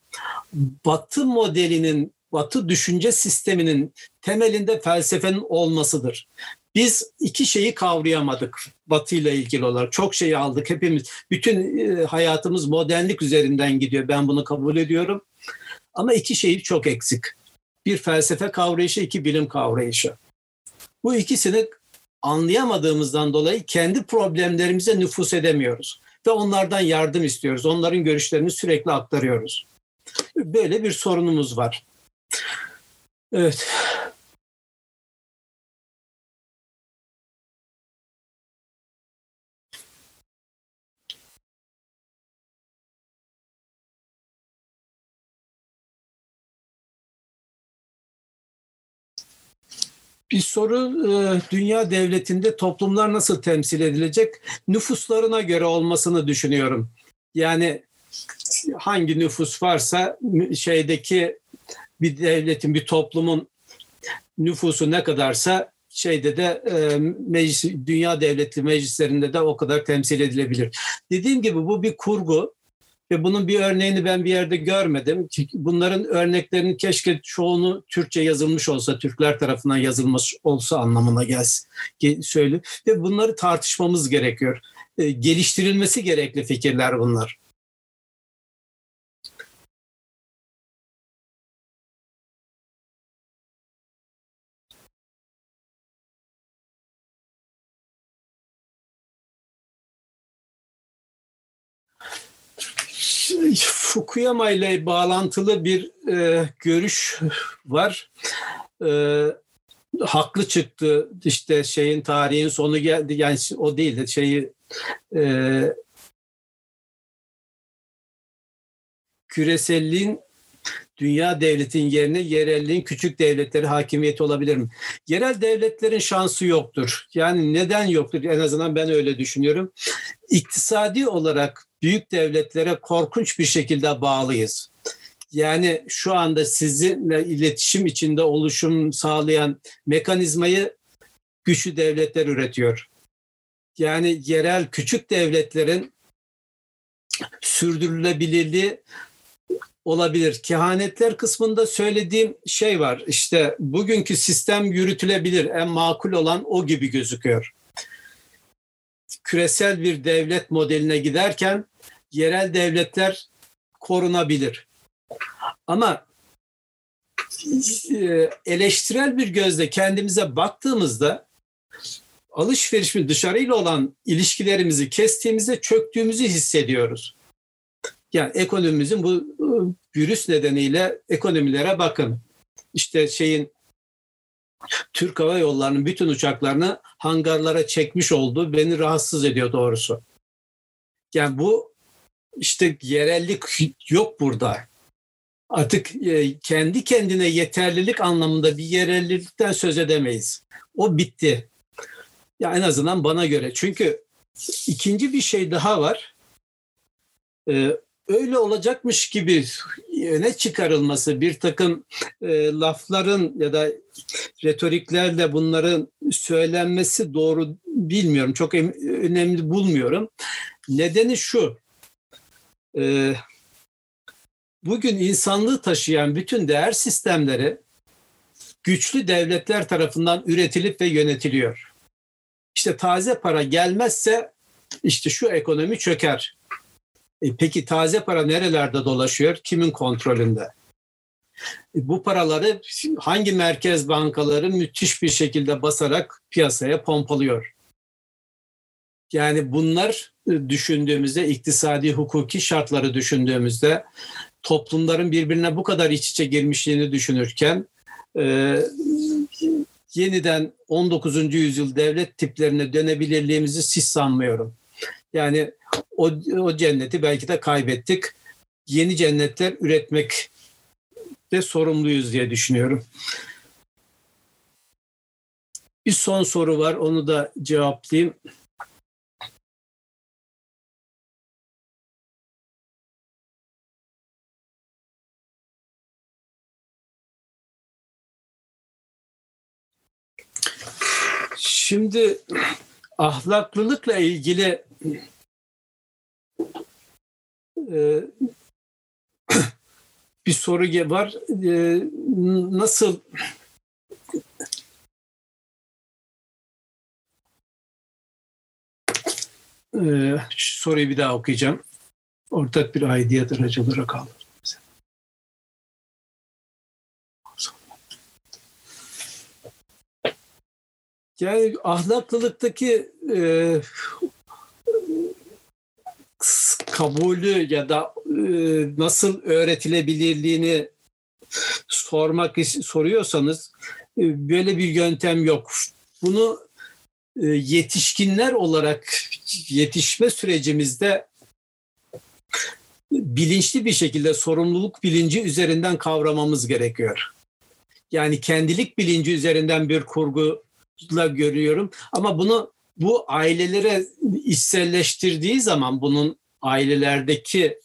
Speaker 1: Batı modelinin, Batı düşünce sisteminin temelinde felsefenin olmasıdır. Biz iki şeyi kavrayamadık Batı ile ilgili olarak. Çok şey aldık hepimiz. Bütün e, hayatımız modernlik üzerinden gidiyor. Ben bunu kabul ediyorum. Ama iki şey çok eksik. Bir felsefe kavrayışı, iki bilim kavrayışı. Bu ikisini anlayamadığımızdan dolayı kendi problemlerimize nüfus edemiyoruz ve onlardan yardım istiyoruz. Onların görüşlerini sürekli aktarıyoruz. Böyle bir sorunumuz var. Evet. Bir soru e, dünya devletinde toplumlar nasıl temsil edilecek? Nüfuslarına göre olmasını düşünüyorum. Yani hangi nüfus varsa şeydeki bir devletin, bir toplumun nüfusu ne kadarsa şeyde de e, meclis, dünya devletli meclislerinde de o kadar temsil edilebilir. Dediğim gibi bu bir kurgu ve bunun bir örneğini ben bir yerde görmedim. Bunların örneklerinin keşke çoğunu Türkçe yazılmış olsa, Türkler tarafından yazılmış olsa anlamına gelsin. Söyle ve bunları tartışmamız gerekiyor. E, geliştirilmesi gerekli fikirler bunlar. Fukuyama ile bağlantılı bir e, görüş var. E, haklı çıktı işte şeyin tarihin sonu geldi yani o değil de şeyi e, küreselliğin dünya devletin yerine yerelliğin küçük devletleri hakimiyeti olabilir mi? Yerel devletlerin şansı yoktur. Yani neden yoktur? En azından ben öyle düşünüyorum. İktisadi olarak büyük devletlere korkunç bir şekilde bağlıyız. Yani şu anda sizinle iletişim içinde oluşum sağlayan mekanizmayı güçlü devletler üretiyor. Yani yerel küçük devletlerin sürdürülebilirliği olabilir. Kehanetler kısmında söylediğim şey var. İşte bugünkü sistem yürütülebilir. En makul olan o gibi gözüküyor. Küresel bir devlet modeline giderken yerel devletler korunabilir. Ama e, eleştirel bir gözle kendimize baktığımızda alışverişin dışarıyla olan ilişkilerimizi kestiğimizde çöktüğümüzü hissediyoruz. Yani ekonomimizin bu e, virüs nedeniyle ekonomilere bakın. İşte şeyin Türk Hava Yolları'nın bütün uçaklarını hangarlara çekmiş olduğu beni rahatsız ediyor doğrusu. Yani bu işte yerellik yok burada. Artık e, kendi kendine yeterlilik anlamında bir yerellikten söz edemeyiz. O bitti. Ya en azından bana göre. Çünkü ikinci bir şey daha var. Ee, öyle olacakmış gibi öne çıkarılması, bir takım e, lafların ya da retoriklerle bunların söylenmesi doğru bilmiyorum. Çok önemli bulmuyorum. Nedeni şu, e, bugün insanlığı taşıyan bütün değer sistemleri güçlü devletler tarafından üretilip ve yönetiliyor. İşte taze para gelmezse işte şu ekonomi çöker. E peki taze para nerelerde dolaşıyor? Kimin kontrolünde? E bu paraları hangi merkez bankaları müthiş bir şekilde basarak piyasaya pompalıyor? Yani bunlar e, düşündüğümüzde, iktisadi hukuki şartları düşündüğümüzde toplumların birbirine bu kadar iç içe girmişliğini düşünürken e, yeniden 19. yüzyıl devlet tiplerine dönebilirliğimizi hiç sanmıyorum. Yani o, o cenneti belki de kaybettik. Yeni cennetler üretmek de sorumluyuz diye düşünüyorum. Bir son soru var, onu da cevaplayayım. Şimdi ahlaklılıkla ilgili e, bir soru var. E, nasıl e, soruyu bir daha okuyacağım. Ortak bir aidiyet aracı olarak aldım. Yani ahlaklılıktaki e, kabulü ya da e, nasıl öğretilebilirliğini sormak soruyorsanız e, böyle bir yöntem yok. Bunu e, yetişkinler olarak yetişme sürecimizde bilinçli bir şekilde sorumluluk bilinci üzerinden kavramamız gerekiyor. Yani kendilik bilinci üzerinden bir kurgu görüyorum. Ama bunu bu ailelere içselleştirdiği zaman bunun ailelerdeki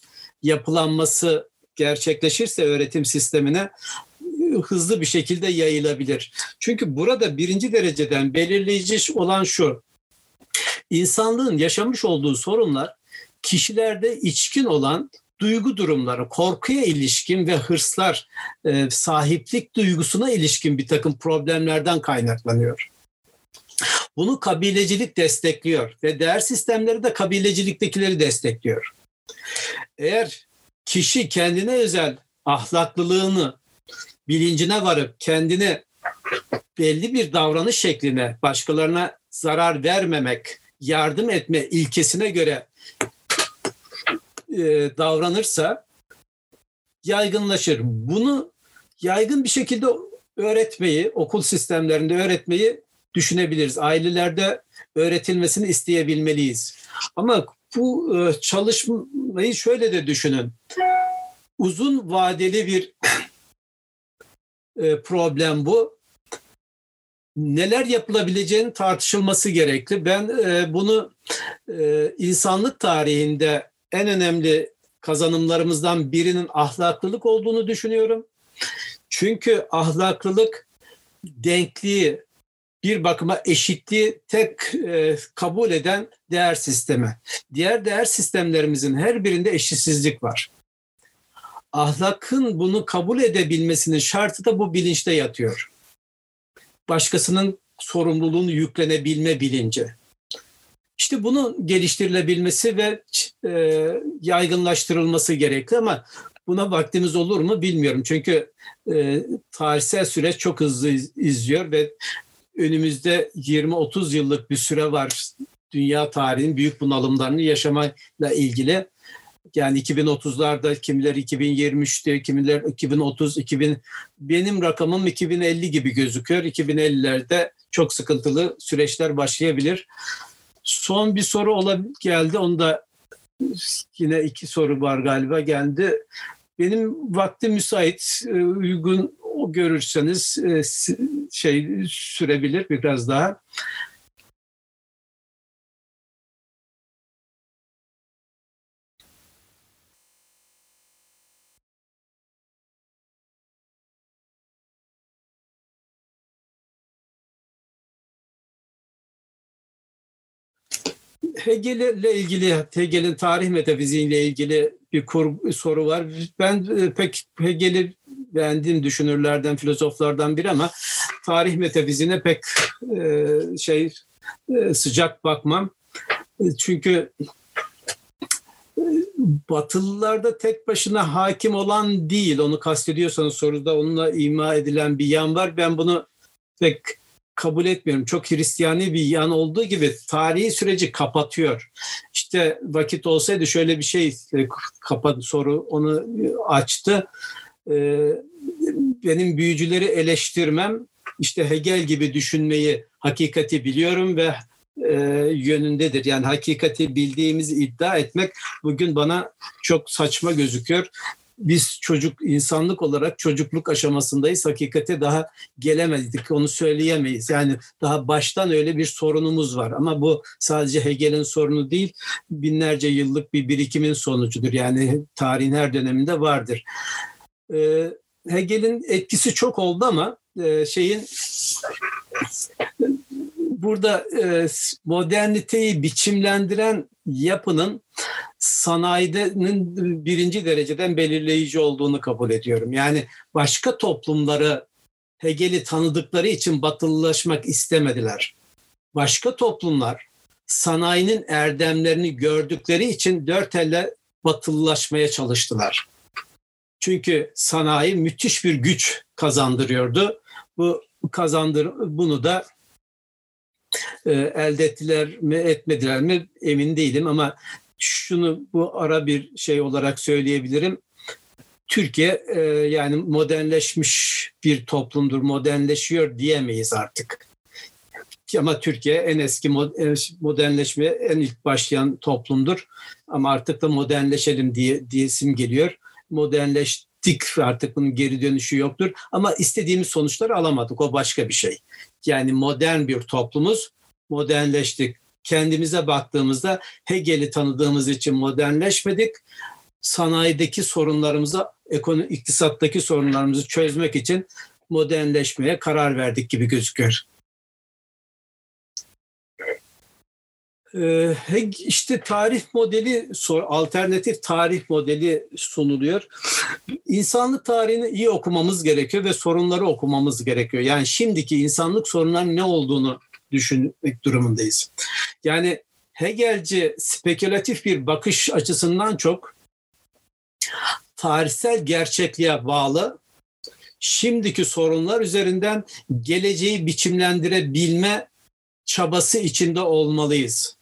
Speaker 1: yapılanması gerçekleşirse öğretim sistemine hızlı bir şekilde yayılabilir. Çünkü burada birinci dereceden belirleyici olan şu. İnsanlığın yaşamış olduğu sorunlar kişilerde içkin olan duygu durumları, korkuya ilişkin ve hırslar, e, sahiplik duygusuna ilişkin bir takım problemlerden kaynaklanıyor. Bunu kabilecilik destekliyor ve değer sistemleri de kabileciliktekileri destekliyor. Eğer kişi kendine özel ahlaklılığını bilincine varıp kendini belli bir davranış şekline, başkalarına zarar vermemek, yardım etme ilkesine göre e, davranırsa yaygınlaşır. Bunu yaygın bir şekilde öğretmeyi, okul sistemlerinde öğretmeyi düşünebiliriz. Ailelerde öğretilmesini isteyebilmeliyiz. Ama bu e, çalışmayı şöyle de düşünün. Uzun vadeli bir e, problem bu. Neler yapılabileceğinin tartışılması gerekli. Ben e, bunu insanlık tarihinde en önemli kazanımlarımızdan birinin ahlaklılık olduğunu düşünüyorum. Çünkü ahlaklılık denkliği, bir bakıma eşitliği tek e, kabul eden değer sistemi. Diğer değer sistemlerimizin her birinde eşitsizlik var. Ahlakın bunu kabul edebilmesinin şartı da bu bilinçte yatıyor. Başkasının sorumluluğunu yüklenebilme bilinci. İşte bunun geliştirilebilmesi ve e, yaygınlaştırılması gerekli ama buna vaktimiz olur mu bilmiyorum. Çünkü e, tarihsel süreç çok hızlı iz, izliyor ve önümüzde 20-30 yıllık bir süre var dünya tarihinin büyük bunalımlarını yaşamayla ilgili. Yani 2030'larda kimiler 2023'te, kimiler 2030, 2000 benim rakamım 2050 gibi gözüküyor. 2050'lerde çok sıkıntılı süreçler başlayabilir. Son bir soru ola geldi. Onu da yine iki soru var galiba geldi. Benim vakti müsait, e, uygun görürseniz e, şey sürebilir biraz daha. Hegel'le ilgili, Hegel'in tarih metafiziğiyle ilgili bir kur, soru var. Ben e, pek Hegel'i beğendiğim düşünürlerden, filozoflardan biri ama tarih metafiziğine pek e, şey e, sıcak bakmam. Çünkü Batılılarda tek başına hakim olan değil. Onu kastediyorsanız soruda onunla ima edilen bir yan var. Ben bunu pek kabul etmiyorum. Çok Hristiyani bir yan olduğu gibi tarihi süreci kapatıyor. İşte vakit olsaydı şöyle bir şey e, kapat soru onu açtı. E, benim büyücüleri eleştirmem işte Hegel gibi düşünmeyi hakikati biliyorum ve e, yönündedir. Yani hakikati bildiğimizi iddia etmek bugün bana çok saçma gözüküyor biz çocuk insanlık olarak çocukluk aşamasındayız. Hakikate daha gelemedik. Onu söyleyemeyiz. Yani daha baştan öyle bir sorunumuz var. Ama bu sadece Hegel'in sorunu değil. Binlerce yıllık bir birikimin sonucudur. Yani tarihin her döneminde vardır. Ee, Hegel'in etkisi çok oldu ama e, şeyin burada e, moderniteyi biçimlendiren yapının sanayinin birinci dereceden belirleyici olduğunu kabul ediyorum. Yani başka toplumları Hegel'i tanıdıkları için batılılaşmak istemediler. Başka toplumlar sanayinin erdemlerini gördükleri için dört elle batılılaşmaya çalıştılar. Çünkü sanayi müthiş bir güç kazandırıyordu. Bu kazandır bunu da e, elde ettiler mi etmediler mi emin değilim ama şunu bu ara bir şey olarak söyleyebilirim. Türkiye e, yani modernleşmiş bir toplumdur, modernleşiyor diyemeyiz artık. Ama Türkiye en eski modernleşmeye en ilk başlayan toplumdur. Ama artık da modernleşelim diye diyesim geliyor. Modernleştik artık bunun geri dönüşü yoktur. Ama istediğimiz sonuçları alamadık. O başka bir şey. Yani modern bir toplumuz, modernleştik. kendimize baktığımızda Hegel'i tanıdığımız için modernleşmedik. Sanayideki sorunlarımızı, ekonomi, iktisattaki sorunlarımızı çözmek için modernleşmeye karar verdik gibi gözüküyor. İşte tarih modeli, alternatif tarih modeli sunuluyor. İnsanlık tarihini iyi okumamız gerekiyor ve sorunları okumamız gerekiyor. Yani şimdiki insanlık sorunlarının ne olduğunu düşünmek durumundayız. Yani Hegelci spekülatif bir bakış açısından çok tarihsel gerçekliğe bağlı şimdiki sorunlar üzerinden geleceği biçimlendirebilme çabası içinde olmalıyız.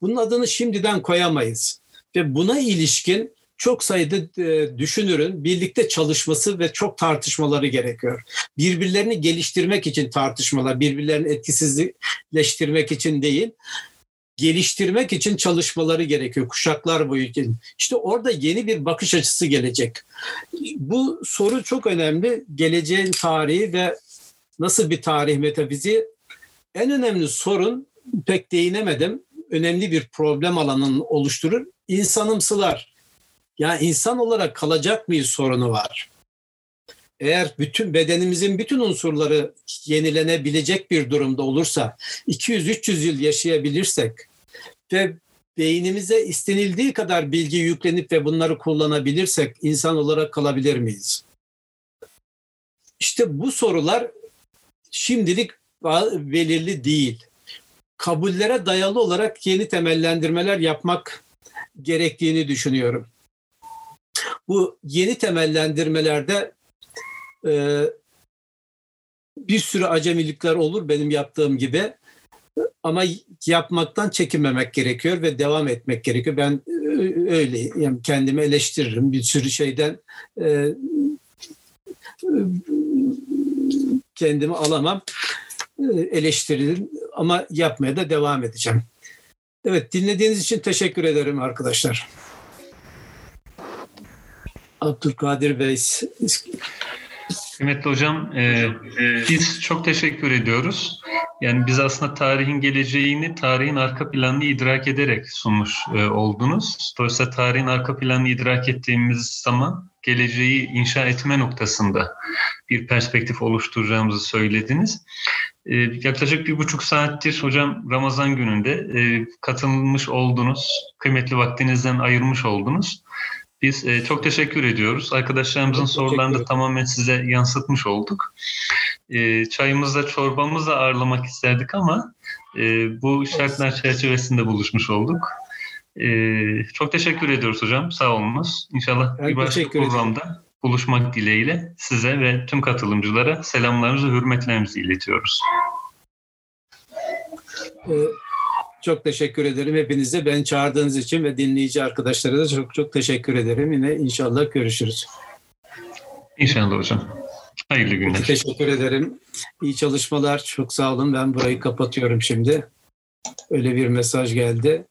Speaker 1: Bunun adını şimdiden koyamayız. Ve buna ilişkin çok sayıda e, düşünürün birlikte çalışması ve çok tartışmaları gerekiyor. Birbirlerini geliştirmek için tartışmalar, birbirlerini etkisizleştirmek için değil, geliştirmek için çalışmaları gerekiyor kuşaklar boyu için. İşte orada yeni bir bakış açısı gelecek. Bu soru çok önemli. Geleceğin tarihi ve nasıl bir tarih metafiziği en önemli sorun pek değinemedim. Önemli bir problem alanını oluşturur. İnsanımsılar. Ya insan olarak kalacak mıyız sorunu var. Eğer bütün bedenimizin bütün unsurları yenilenebilecek bir durumda olursa, 200-300 yıl yaşayabilirsek ve beynimize istenildiği kadar bilgi yüklenip ve bunları kullanabilirsek insan olarak kalabilir miyiz? İşte bu sorular şimdilik belirli değil. Kabullere dayalı olarak yeni temellendirmeler yapmak gerektiğini düşünüyorum. Bu yeni temellendirmelerde e, bir sürü acemilikler olur benim yaptığım gibi. Ama yapmaktan çekinmemek gerekiyor ve devam etmek gerekiyor. Ben e, öyle yani kendimi eleştiririm bir sürü şeyden e, kendimi alamam e, eleştiririm ama yapmaya da devam edeceğim. Evet dinlediğiniz için teşekkür ederim arkadaşlar. Abdülkadir Bey.
Speaker 2: Kıymetli hocam, e, biz çok teşekkür ediyoruz. Yani biz aslında tarihin geleceğini, tarihin arka planını idrak ederek sunmuş e, oldunuz. Dolayısıyla tarihin arka planını idrak ettiğimiz zaman geleceği inşa etme noktasında bir perspektif oluşturacağımızı söylediniz. E, yaklaşık bir buçuk saattir hocam Ramazan gününde e, katılmış oldunuz, kıymetli vaktinizden ayırmış oldunuz. Biz e, çok teşekkür ediyoruz. Arkadaşlarımızın çok sorularını da tamamen size yansıtmış olduk. E, çayımızla çorbamızla ağırlamak isterdik ama e, bu şartlar çerçevesinde buluşmuş olduk. E, çok teşekkür ediyoruz hocam. Sağ olunuz. İnşallah ben bir başka programda ederim. Buluşmak dileğiyle size ve tüm katılımcılara selamlarımızı, hürmetlerimizi iletiyoruz.
Speaker 1: Ee, çok teşekkür ederim hepinize. Ben çağırdığınız için ve dinleyici arkadaşlara da çok çok teşekkür ederim. Yine inşallah görüşürüz.
Speaker 2: İnşallah hocam. Hayırlı günler.
Speaker 1: Teşekkür ederim. İyi çalışmalar. Çok sağ olun. Ben burayı kapatıyorum şimdi. Öyle bir mesaj geldi.